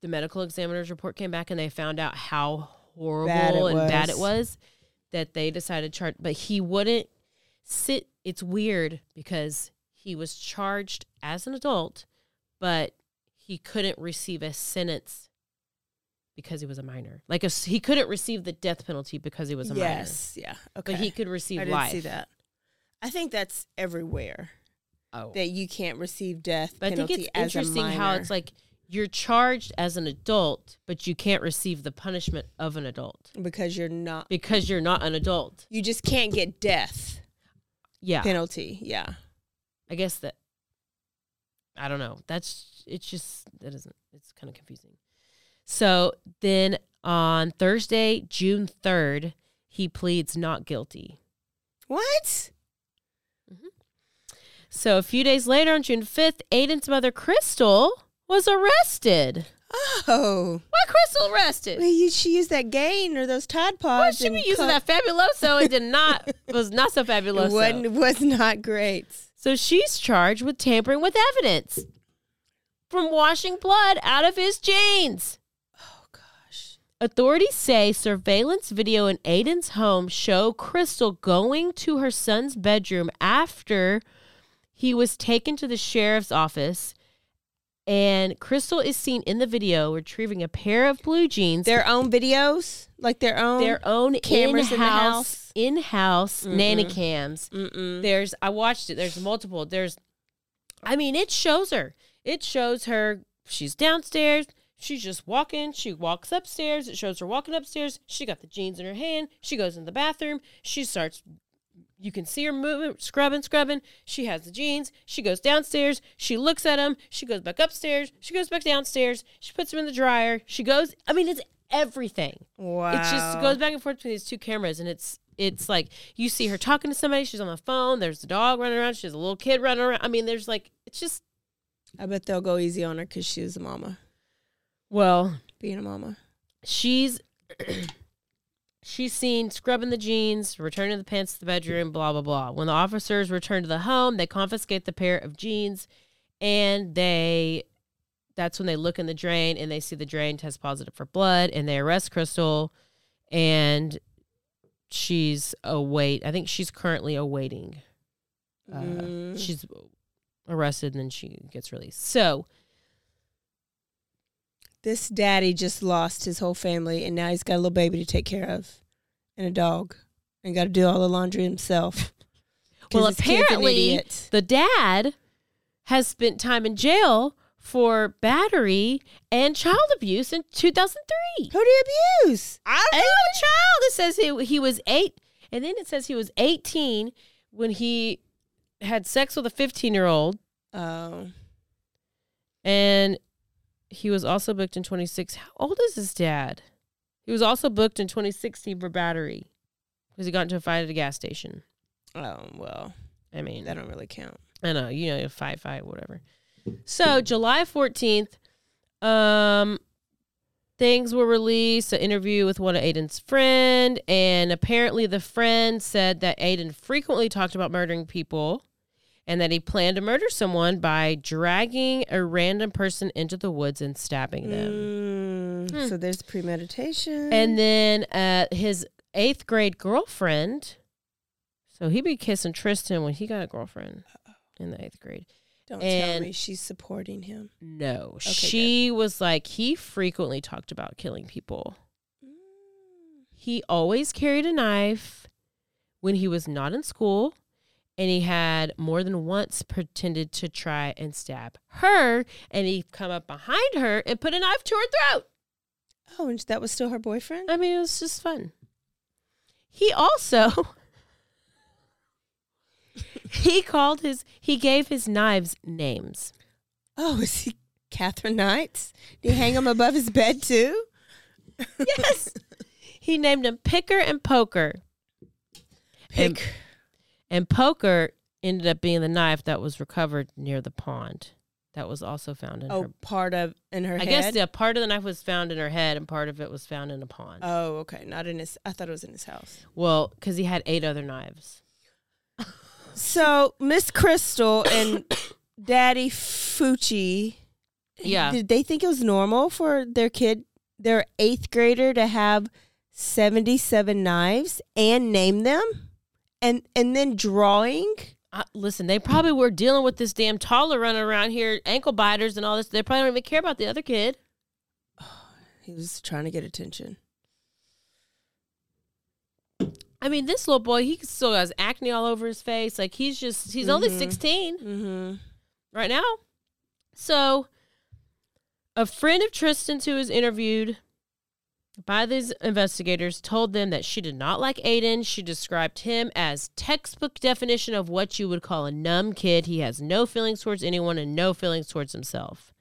the medical examiner's report came back and they found out how horrible Bad and bad it was. was, that they decided to charge. But he wouldn't sit. It's weird because he was charged as an adult, but he couldn't receive a sentence because he was a minor. Like a, he couldn't receive the death penalty because he was a minor. yes. Yeah. Okay. But he could receive I didn't life. see that. I think that's everywhere Oh. that you can't receive death But I think penalty it's as a interesting how minor. it's like you're charged as an adult, but you can't receive the punishment of an adult because you're not. because you're not an adult. You just can't get death Yeah. penalty. Yeah. I guess that I don't know. That's it's just that isn't it's kind of confusing. So then on Thursday, June 3rd, he pleads not guilty. What? Mm-hmm. So a few days later on June 5th, Aiden's mother Crystal was arrested. Oh. Why Crystal arrested? Well, you, she used that gain or those Tide Why Pods. should and be using that fabuloso? It did not was not so fabuloso. It was not great. So she's charged with tampering with evidence from washing blood out of his jeans. Oh gosh. Authorities say surveillance video in Aiden's home show Crystal going to her son's bedroom after he was taken to the sheriff's office. And Crystal is seen in the video retrieving a pair of blue jeans. Their own videos, like their own. their own cameras in the house? in-house Mm-mm. nanny cams. Mm-mm. There's I watched it. There's multiple. There's I mean, it shows her. It shows her she's downstairs. She's just walking. She walks upstairs. It shows her walking upstairs. She got the jeans in her hand. She goes in the bathroom. She starts you can see her moving, scrubbing, scrubbing. She has the jeans. She goes downstairs. She looks at them. She goes back upstairs. She goes back downstairs. She puts them in the dryer. She goes. I mean, it's everything. Wow. It just goes back and forth between these two cameras, and it's it's like you see her talking to somebody. She's on the phone. There's the dog running around. She has a little kid running around. I mean, there's like it's just I bet they'll go easy on her because she was a mama, well, being a mama. she's she's seen scrubbing the jeans, returning the pants to the bedroom, blah blah blah. When the officers return to the home, they confiscate the pair of jeans, and they that's when they look in the drain and they see the drain test positive for blood, and they arrest Crystal. and she's await. I think she's currently awaiting. Uh, Mm. She's arrested and then she gets released. So This daddy just lost his whole family, and now he's got a little baby to take care of, and a dog, and got to do all the laundry himself. Well, his kid's an apparently, the dad has spent time in jail for battery and child abuse in 2003. Who do you abuse? I don't know. A child. It says he, he was eight, and then it says he was 18 when he had sex with a 15 year old, Oh, and he was also booked in 26. How old is his dad? He was also booked in 2016 for battery because he got into a fight at a gas station. oh well, I mean, that don't really count. I know, you know, a fight, fight, whatever. So July 14th, um, things were released, an interview with one of Aiden's friend, and apparently the friend said that Aiden frequently talked about murdering people and that he planned to murder someone by dragging a random person into the woods and stabbing them. Mm, So there's premeditation. And then uh, his eighth grade girlfriend. So he be kissing Tristyn when he got a girlfriend in the eighth grade. Don't tell and- me she's supporting him. No, Okay, she was like he frequently talked about killing people. Mm. He always carried a knife when he was not in school, and he had more than once pretended to try and stab her, and he'd come up behind her and put a knife to her throat. Oh, and that was still her boyfriend. I mean, it was just fun. He also he called his he gave his knives names. Oh, is he Catherine Knights? Do you hang him above his bed too? Yes. he named them Picker and Poker. And, Pick. and Poker ended up being the knife that was recovered near the pond. That was also found in Oh, her. part of in her I head. guess yeah, part of the knife was found in her head, and part of it was found in a pond. Oh, okay. Not in his. I thought it was in his house. well, because he had eight other knives. So Miss Crystal and Daddy Fucci. Yeah. Did they think it was normal for their kid, their eighth grader, to have seventy-seven knives and name them, and and then drawing? Uh, listen, they probably were dealing with this damn taller running around here, ankle biters and all this. They probably don't even care about the other kid. He was trying to get attention. I mean, this little boy, he still has acne all over his face. Like he's just, he's only Mhm. 16 Mm-hmm. right now. So, a friend of Tristyn's who was interviewed by these investigators told them that she did not like Aiden. She described him as textbook definition of what you would call a numb kid. He has no feelings towards anyone and no feelings towards himself.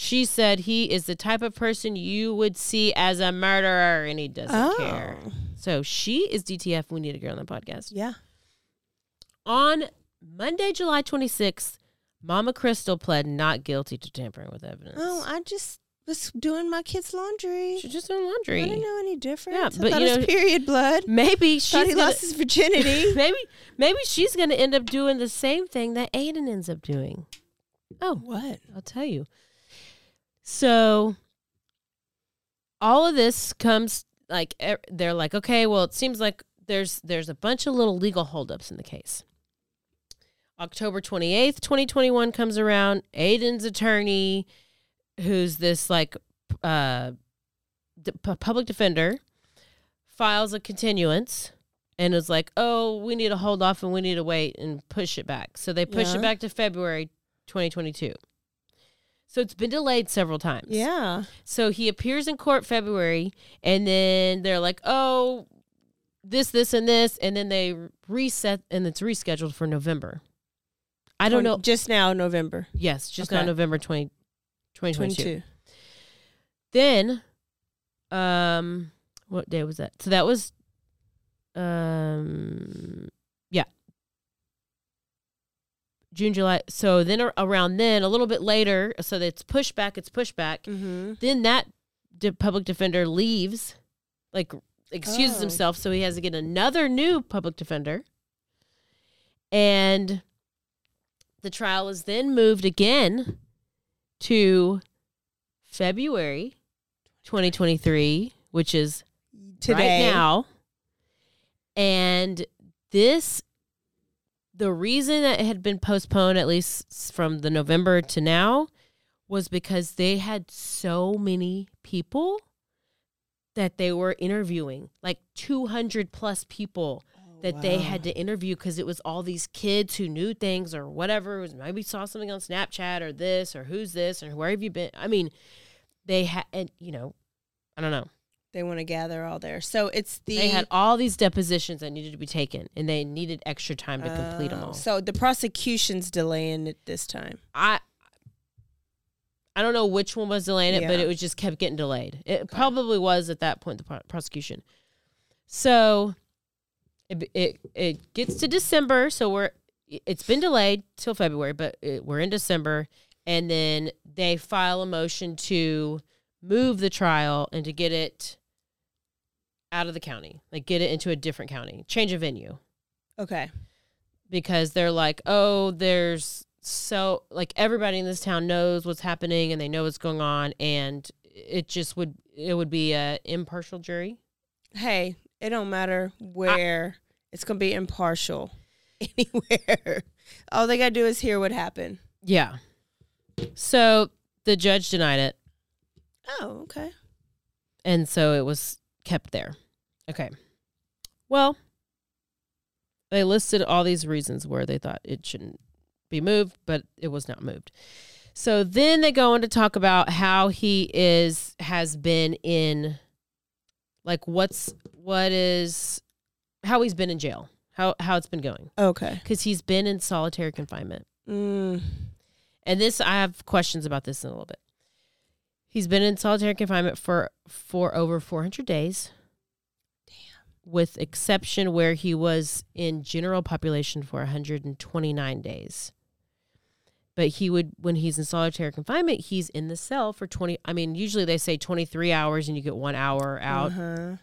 She said he is the type of person you would see as a murderer and he doesn't oh. care. So she is DTF. We need a girl on the podcast. Yeah. On Monday, July 26th, Mama Crystal pled not guilty to tampering with evidence. Oh, I just was doing my kid's laundry. She's just doing laundry. I didn't know any difference. Yeah, I but thought you know- period blood. Maybe she's Thought he gonna, lost his virginity. maybe maybe she's going to end up doing the same thing that Aiden ends up doing. Oh, what? I'll tell you. So all of this comes like they're like, okay, well, it seems like there's there's a bunch of little legal holdups in the case. October 28th, 2021 comes around. Aiden's attorney, who's this like uh, d- public defender, files a continuance and is like, oh, we need to hold off and we need to wait and push it back. So they push Yeah. it back to February 2022. So it's been delayed several times. Yeah. So he appears in court February, and then they're like, "Oh, this, this, and this," and then they reset, and it's rescheduled for November. I don't know. Just now, November. Yes, just Okay. now, November 20, 2022. 22. Then, um, what day was that? So that was, um, yeah, June, July. So then around then, a little bit later, so it's pushed back. It's pushed back. Mm-hmm. Then that de- public defender leaves, like excuses Oh. himself, so he has to get another new public defender. And the trial is then moved again to February 2023, which is Today. right now. And this, the reason that it had been postponed, at least from the November to now, was because they had so many people that they were interviewing, like 200 plus people oh, that they had to interview because it was all these kids who knew things or whatever. It was maybe saw something on Snapchat or this or who's this or where have you been? I mean, they had, and you know, I don't know. They want to gather all there. So it's the They had all these depositions that needed to be taken, and they needed extra time to complete them Oh, all. So the prosecution's delaying it this time. I I don't know which one was delaying it, but Yeah. it was just kept getting delayed. It probably was at that point the pro- prosecution. So it, it it gets to December, so we're it's been delayed till February, but it, we're in December, and then they file a motion to move the trial and to get it out of the county, like get it into a different county, change a venue Okay. because they're like, oh, there's so like everybody in this town knows what's happening and they know what's going on, and it just would it would be a impartial jury. Hey, it don't matter where. it's gonna be impartial. Anywhere. All they gotta do is hear what happened. Yeah. So the judge denied it, Oh, okay. and so it was kept there. Okay. Well, they listed all these reasons where they thought it shouldn't be moved, but it was not moved. So then they go on to talk about how he is has been in like what's what is how he's been in jail. How how it's been going. Okay. Cuz he's been in solitary confinement. Mm. And this I have questions about this in a little bit. He's been in solitary confinement for for over 400 days. With exception where he was in general population for 129 days. But he would when he's in solitary confinement, he's in the cell for 20 I mean, usually they say 23 hours and you get 1 hour out. Uh-huh.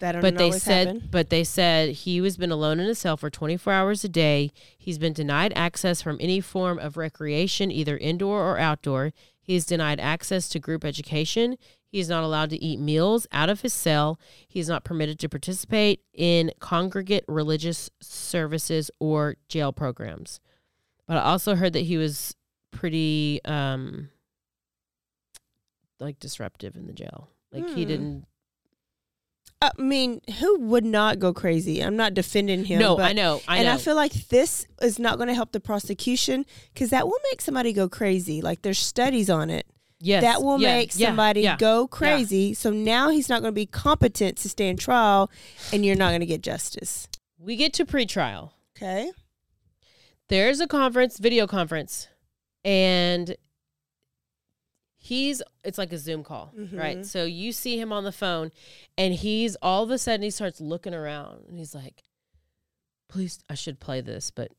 That But they said happen. but they said he has been alone in a cell for 24 hours a day. He's been denied access from any form of recreation, either indoor or outdoor. He's denied access to group education. He's not allowed to eat meals out of his cell. He's not permitted to participate in congregate religious services or jail programs. But I also heard that he was pretty um like disruptive in the jail. Like he Hmm. didn't I mean, who would not go crazy? I'm not defending him. No, but- I know, I and I feel like this is not going to help the prosecution because that will make somebody go crazy. Like there's studies on it. Yes, That will yeah, make somebody yeah, go yeah. crazy. So now he's not going to be competent to stand trial and you're not going to get justice. We get to pretrial. Okay. There's a conference, video conference, and he's it's like a Zoom call, right? Mhm. So you see him on the phone and he's all of a sudden he starts looking around and he's like, Please I should play this, but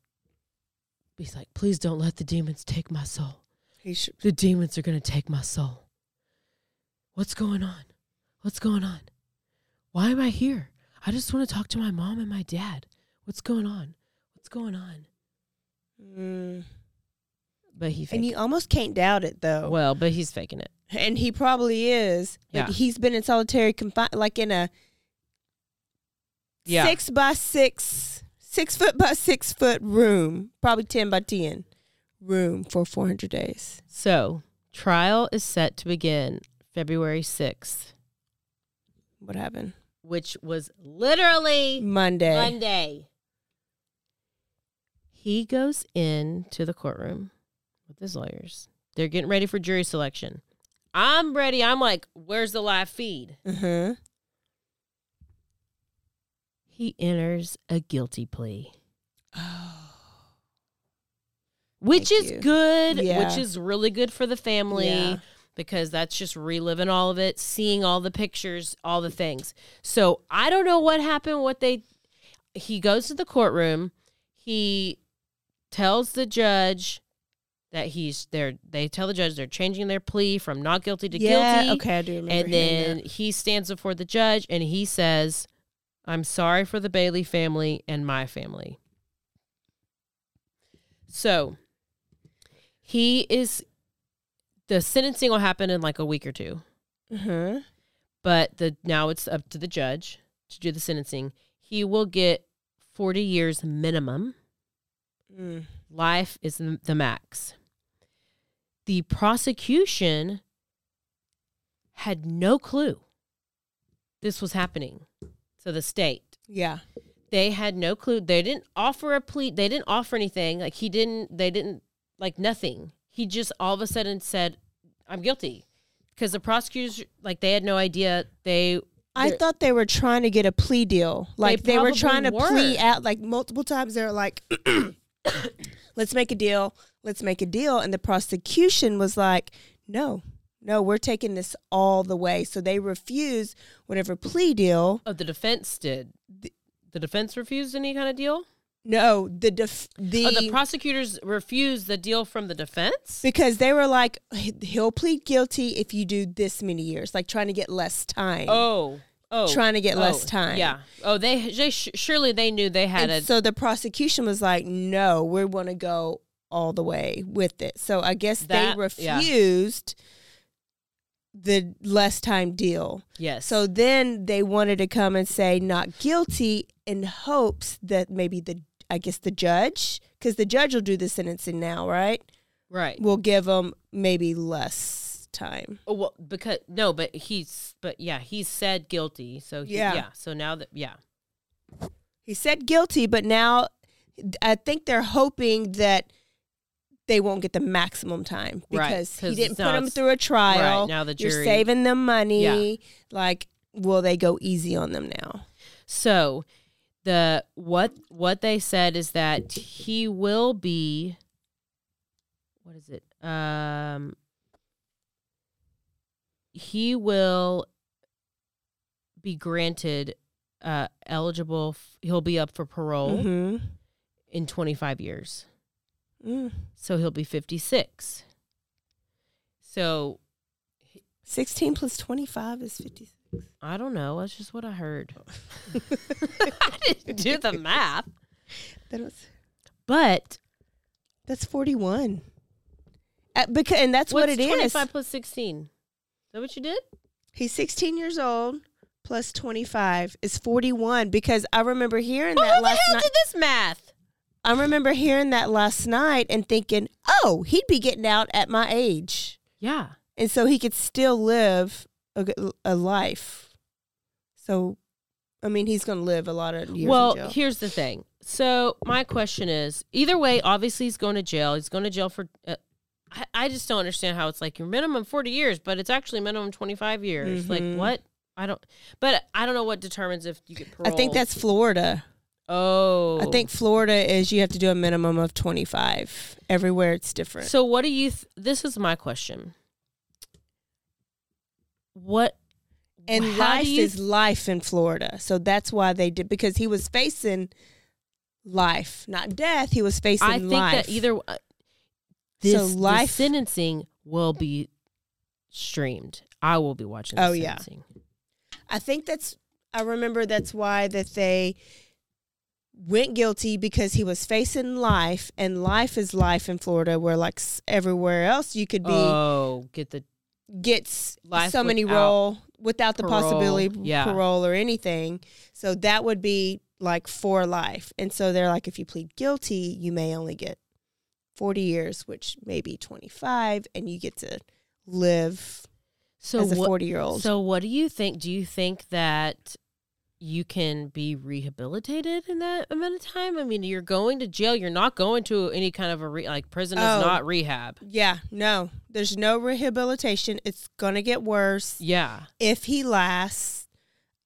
he's like, Please don't let the demons take my soul. He should The demons are gonna take my soul. What's going on? What's going on? Why am I here? I just want to talk to my mom and my dad. What's going on? What's going on? Mm. But he And you almost can't doubt it though. Well, but he's faking it. and he probably is. Yeah. But he's been in solitary confinement, like in a Yeah. six by six, six foot by six foot room, probably 10 by 10 room for 400 days. So, trial is set to begin February 6th, What happened? which was literally Monday. Monday. He goes in to the courtroom with his lawyers. They're getting ready for jury selection. I'm ready. I'm like, where's the live feed? Uh-huh. He enters a guilty plea. Oh. Which Thank is you. good, Yeah. which is really good for the family Yeah. because that's just reliving all of it, seeing all the pictures, all the things. So I don't know what happened, what they he goes to the courtroom, he tells the judge that he's there they tell the judge they're changing their plea from not guilty to Yeah, guilty. okay, I do remember And then he stands before the judge and he says, I'm sorry for the Bailey family and my family. So he is the sentencing will happen in like a week or two. Uh-huh. but the now it's up to the judge to do the sentencing. He will get 40 years minimum. Mm. Life is the max. The prosecution had no clue this was happening. to the state, Yeah. they had no clue. They didn't offer a plea. They didn't offer anything. Like he didn't. They didn't like nothing. He just all of a sudden said, "I'm guilty," because the prosecutors like they had no idea. They I thought they were trying to get a plea deal. Like they, were trying to plea were. out like multiple times. They're like, let's make a deal. Let's make a deal. And the prosecution was like, no, no, we're taking this all the way. So they refused whatever plea deal. oh the defense did. The defense refused any kind of deal. No, the def- the, oh, the prosecutors refused the deal from the defense. because they were like, he'll plead guilty if you do this many years, like trying to get less time. Oh, oh, Trying to get less oh, time. Yeah. Oh, they, they sh- surely they knew they had and a. so the prosecution was like, no, we want to go all the way with it. So I guess That- they yeah. refused the less time deal. yes. So then they wanted to come and say not guilty in hopes that maybe the, I guess the judge, because the judge will do the sentencing now, right? right. We'll give them maybe less time. Oh, well, because no, but he's but yeah, he said guilty. So he, Yeah. yeah. So now that yeah, He said guilty, but now I think they're hoping that they won't get the maximum time Right, because he 'cause didn't put them through a trial. right, now the jury, You're saving them money. Yeah. Like, will they go easy on them now? So the what what they said is that he will be what is it? Um he will be granted uh eligible f- he'll be up for parole Mm-hmm. in 25 years. Mm. So he'll be 56. So 16 plus 25 is 56. I don't know. That's just what I heard. I didn't do the math. That was, But that's 41. Uh, because, and that's what it is. 25 plus 16? Is that what you did? He's 16 years old plus 25 is 41 because I remember hearing Who that the hell night. did this math? I remember hearing that last night and thinking, oh, he'd be getting out at my age. Yeah. And so he could still live a life. So, I mean, he's going to live a lot of years well, in jail. here's the thing. So my question is: either way, obviously he's going to jail. He's going to jail for. Uh, I, I just don't understand how it's like your minimum 40 years, but it's actually minimum 25 years. Mhm. Like what? I don't. But I don't know what determines if you get parole. I think that's Florida. Oh, I think Florida is you have to do a minimum of 25. Everywhere it's different. So what do you? Th- this is my question. What? and how life you is life in Florida. So that's why they did because he was facing life, not death. He was facing I think life. that either uh, this So life- sentencing will be streamed. I will be watching. The Oh, yeah. I think that's I remember that's why that they went guilty because he was facing life and life is life in Florida where like everywhere else you could be Oh, get the gets Life so many roll without the parole, possibility of yeah. parole or anything. So that would be like for life. And so they're like if you plead guilty, you may only get 40 years, which may be 25 and you get to live so as a 40 year old. So what do you think? Do you think that you can be rehabilitated in that amount of time? I mean, you're going to jail. You're not going to any kind of a re- like prison is Oh. not rehab. Yeah, no. There's no rehabilitation. It's going to get worse Yeah, if he lasts.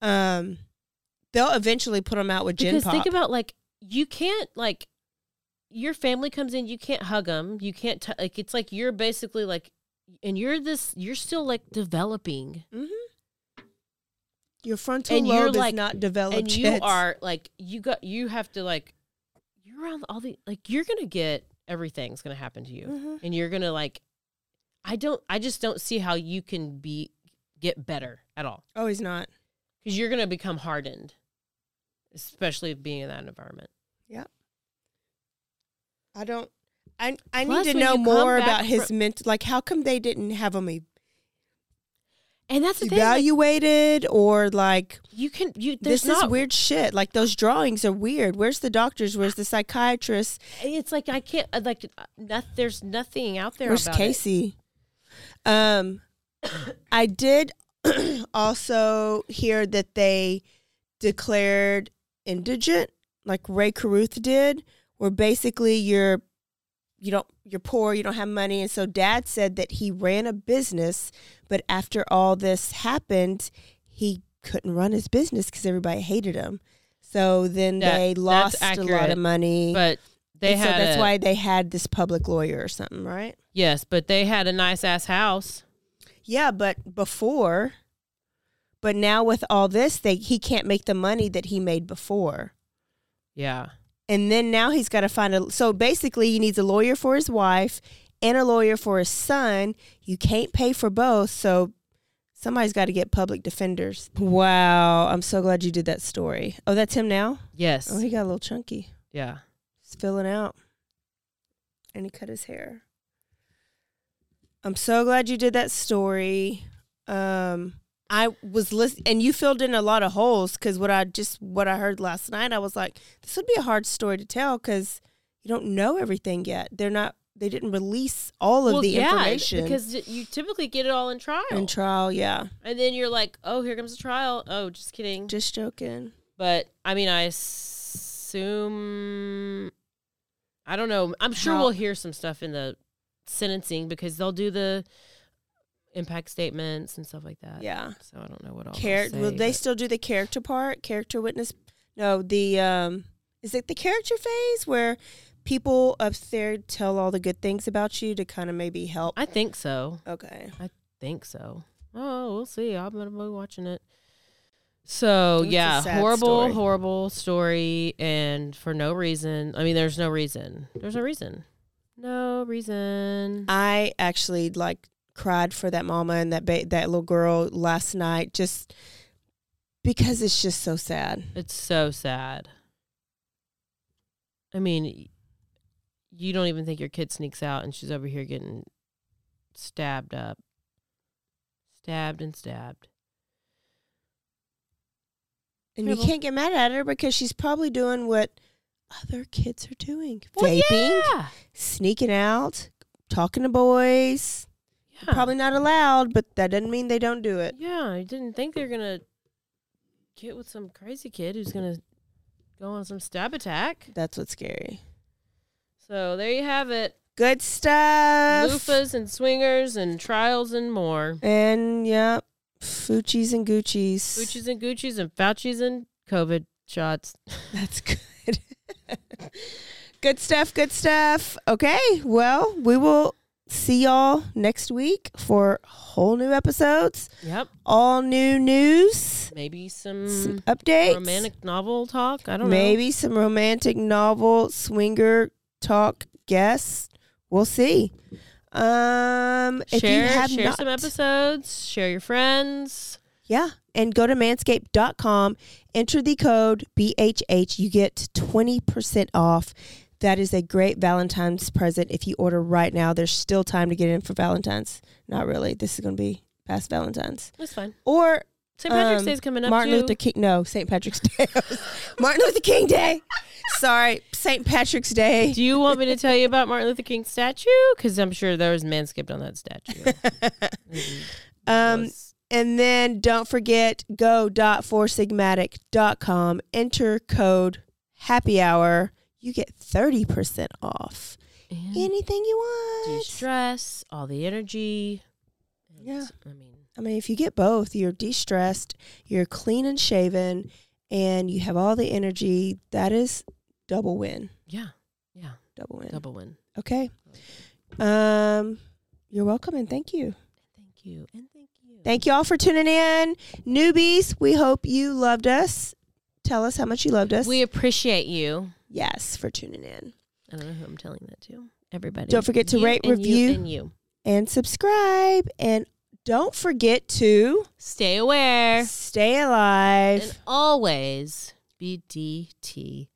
Um they'll eventually put him out with gin because pop. think about like you can't like your family comes in, you can't hug them, you can't t- like it's like you're basically like, and you're this, you're still like developing, Mhm. Your frontal and lobe you're is like not developed and you yet. are like you got you have to like you're around all the like you're gonna get everything's gonna happen to you Mhm. and you're gonna like i don't i just don't see how you can be get better at all Oh, he's not. because you're gonna become hardened especially being in that environment Yeah, I don't I I Plus, need to know more about his mental like how come they didn't have him And that's the thing. like, evaluated or like you can you. There's this is weird shit. Like those drawings are weird. Where's the doctors? Where's the psychiatrist? It's like I can't uh, like. uh, Not, there's nothing out there. Where's about it. Casey? Um, I did also hear that they declared indigent, like Rae Carruth did, where basically you're you don't you're poor, you don't have money, and so Dad said that he ran a business, but after all this happened, he couldn't run his business because everybody hated him. So then That- they lost a lot of money. But they And so had that's a- why they had this public lawyer or something, right? Yes, but they had a nice ass house. Yeah, but before, but now with all this, they he can't make the money that he made before, Yeah. And then now he's got to find a. So basically, he needs a lawyer for his wife and a lawyer for his son. You can't pay for both, so somebody's got to get public defenders. Wow, I'm so glad you did that story. Oh, that's him now. Yes. Oh, he got a little chunky. yeah. He's filling out, and he cut his hair. I'm so glad you did that story. Um, I was listening, and you filled in a lot of holes because what I just what I heard last night, I was like, this would be a hard story to tell because you don't know everything yet. They're not. They didn't release all of well, the yeah, information because you typically get it all in trial. in trial. Yeah, and then you're like, oh, here comes the trial. Oh, just kidding. just joking. But I mean, I assume I don't know. I'm sure How- we'll hear some stuff in the sentencing because they'll do the impact statements and stuff like that. Yeah. So I don't know what all. Char- they'll they still do the character part? Character witness? No, the um, is it the character phase where people up there tell all the good things about you to kind of maybe help? I think so. Okay, I think so. Oh, we'll see. I'm gonna be watching it. So It's yeah, horrible, story. horrible story, and for no reason. I mean, there's no reason. There's no reason. No reason. I actually like cried for that mama and that ba- that little girl last night just because it's just so sad. It's so sad. I mean, you don't even think your kid sneaks out, and she's over here getting stabbed up, stabbed and stabbed. And you can't get mad at her because she's probably doing what other kids are doing. Well, Vaping, yeah. sneaking out, talking to boys. Yeah. Probably not allowed, but that doesn't mean they don't do it. Yeah, I didn't think they're gonna get with some crazy kid who's gonna go on some stab attack. That's what's scary. So there you have it. Good stuff. Loofahs and swingers and trials and more. And yeah, Fuccis and Gucci's. Gucci's and Gucci's and Fauci's and COVID shots. That's good. good stuff. Good stuff. Okay. Well, we will see y'all next week for whole new episodes, Yep. all new news, Maybe some, some updates, romantic novel talk. I don't know. maybe some romantic novel swinger talk guests. We'll see. Um, know. if Share, you have share not, some episodes. Share your friends. Yeah. And go to manscaped.com, enter the code BHH. You get 20% off. That is a great Valentine's present if you order right now. There's still time to get in for Valentine's. Not really. This is going to be past Valentine's. That's fine. Or St. Patrick's um, Day's coming up Martin too. Luther King. No, St. Patrick's Day. Martin Luther King Day. Sorry, St. Patrick's Day. Do you want me to tell you about Martin Luther King's statue? Because I'm sure there was manscaped on that statue. Um, and then don't forget go.foursigmatic.com. Enter code happy hour. You get 30% off and anything you want. de-stress, all the energy. Yeah. I mean, I mean, if you get both, you're de stressed, you're clean and shaven, and you have all the energy. That is double win. yeah, yeah, Double win. double win. Okay. Um, you're welcome and thank you. Thank you, and thank you. Thank you all for tuning in. Newbies, we hope you loved us. Tell us how much you loved us. We appreciate you. Yes, for tuning in. I don't know who I'm telling that to. Everybody. Don't forget to You rate, and review. you and you. And subscribe. And don't forget to Stay aware stay alive. and always be DTF.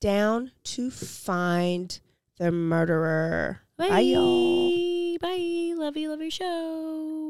down to find the murderer. Bye. Bye, y'all. Bye. Love you. Love your show.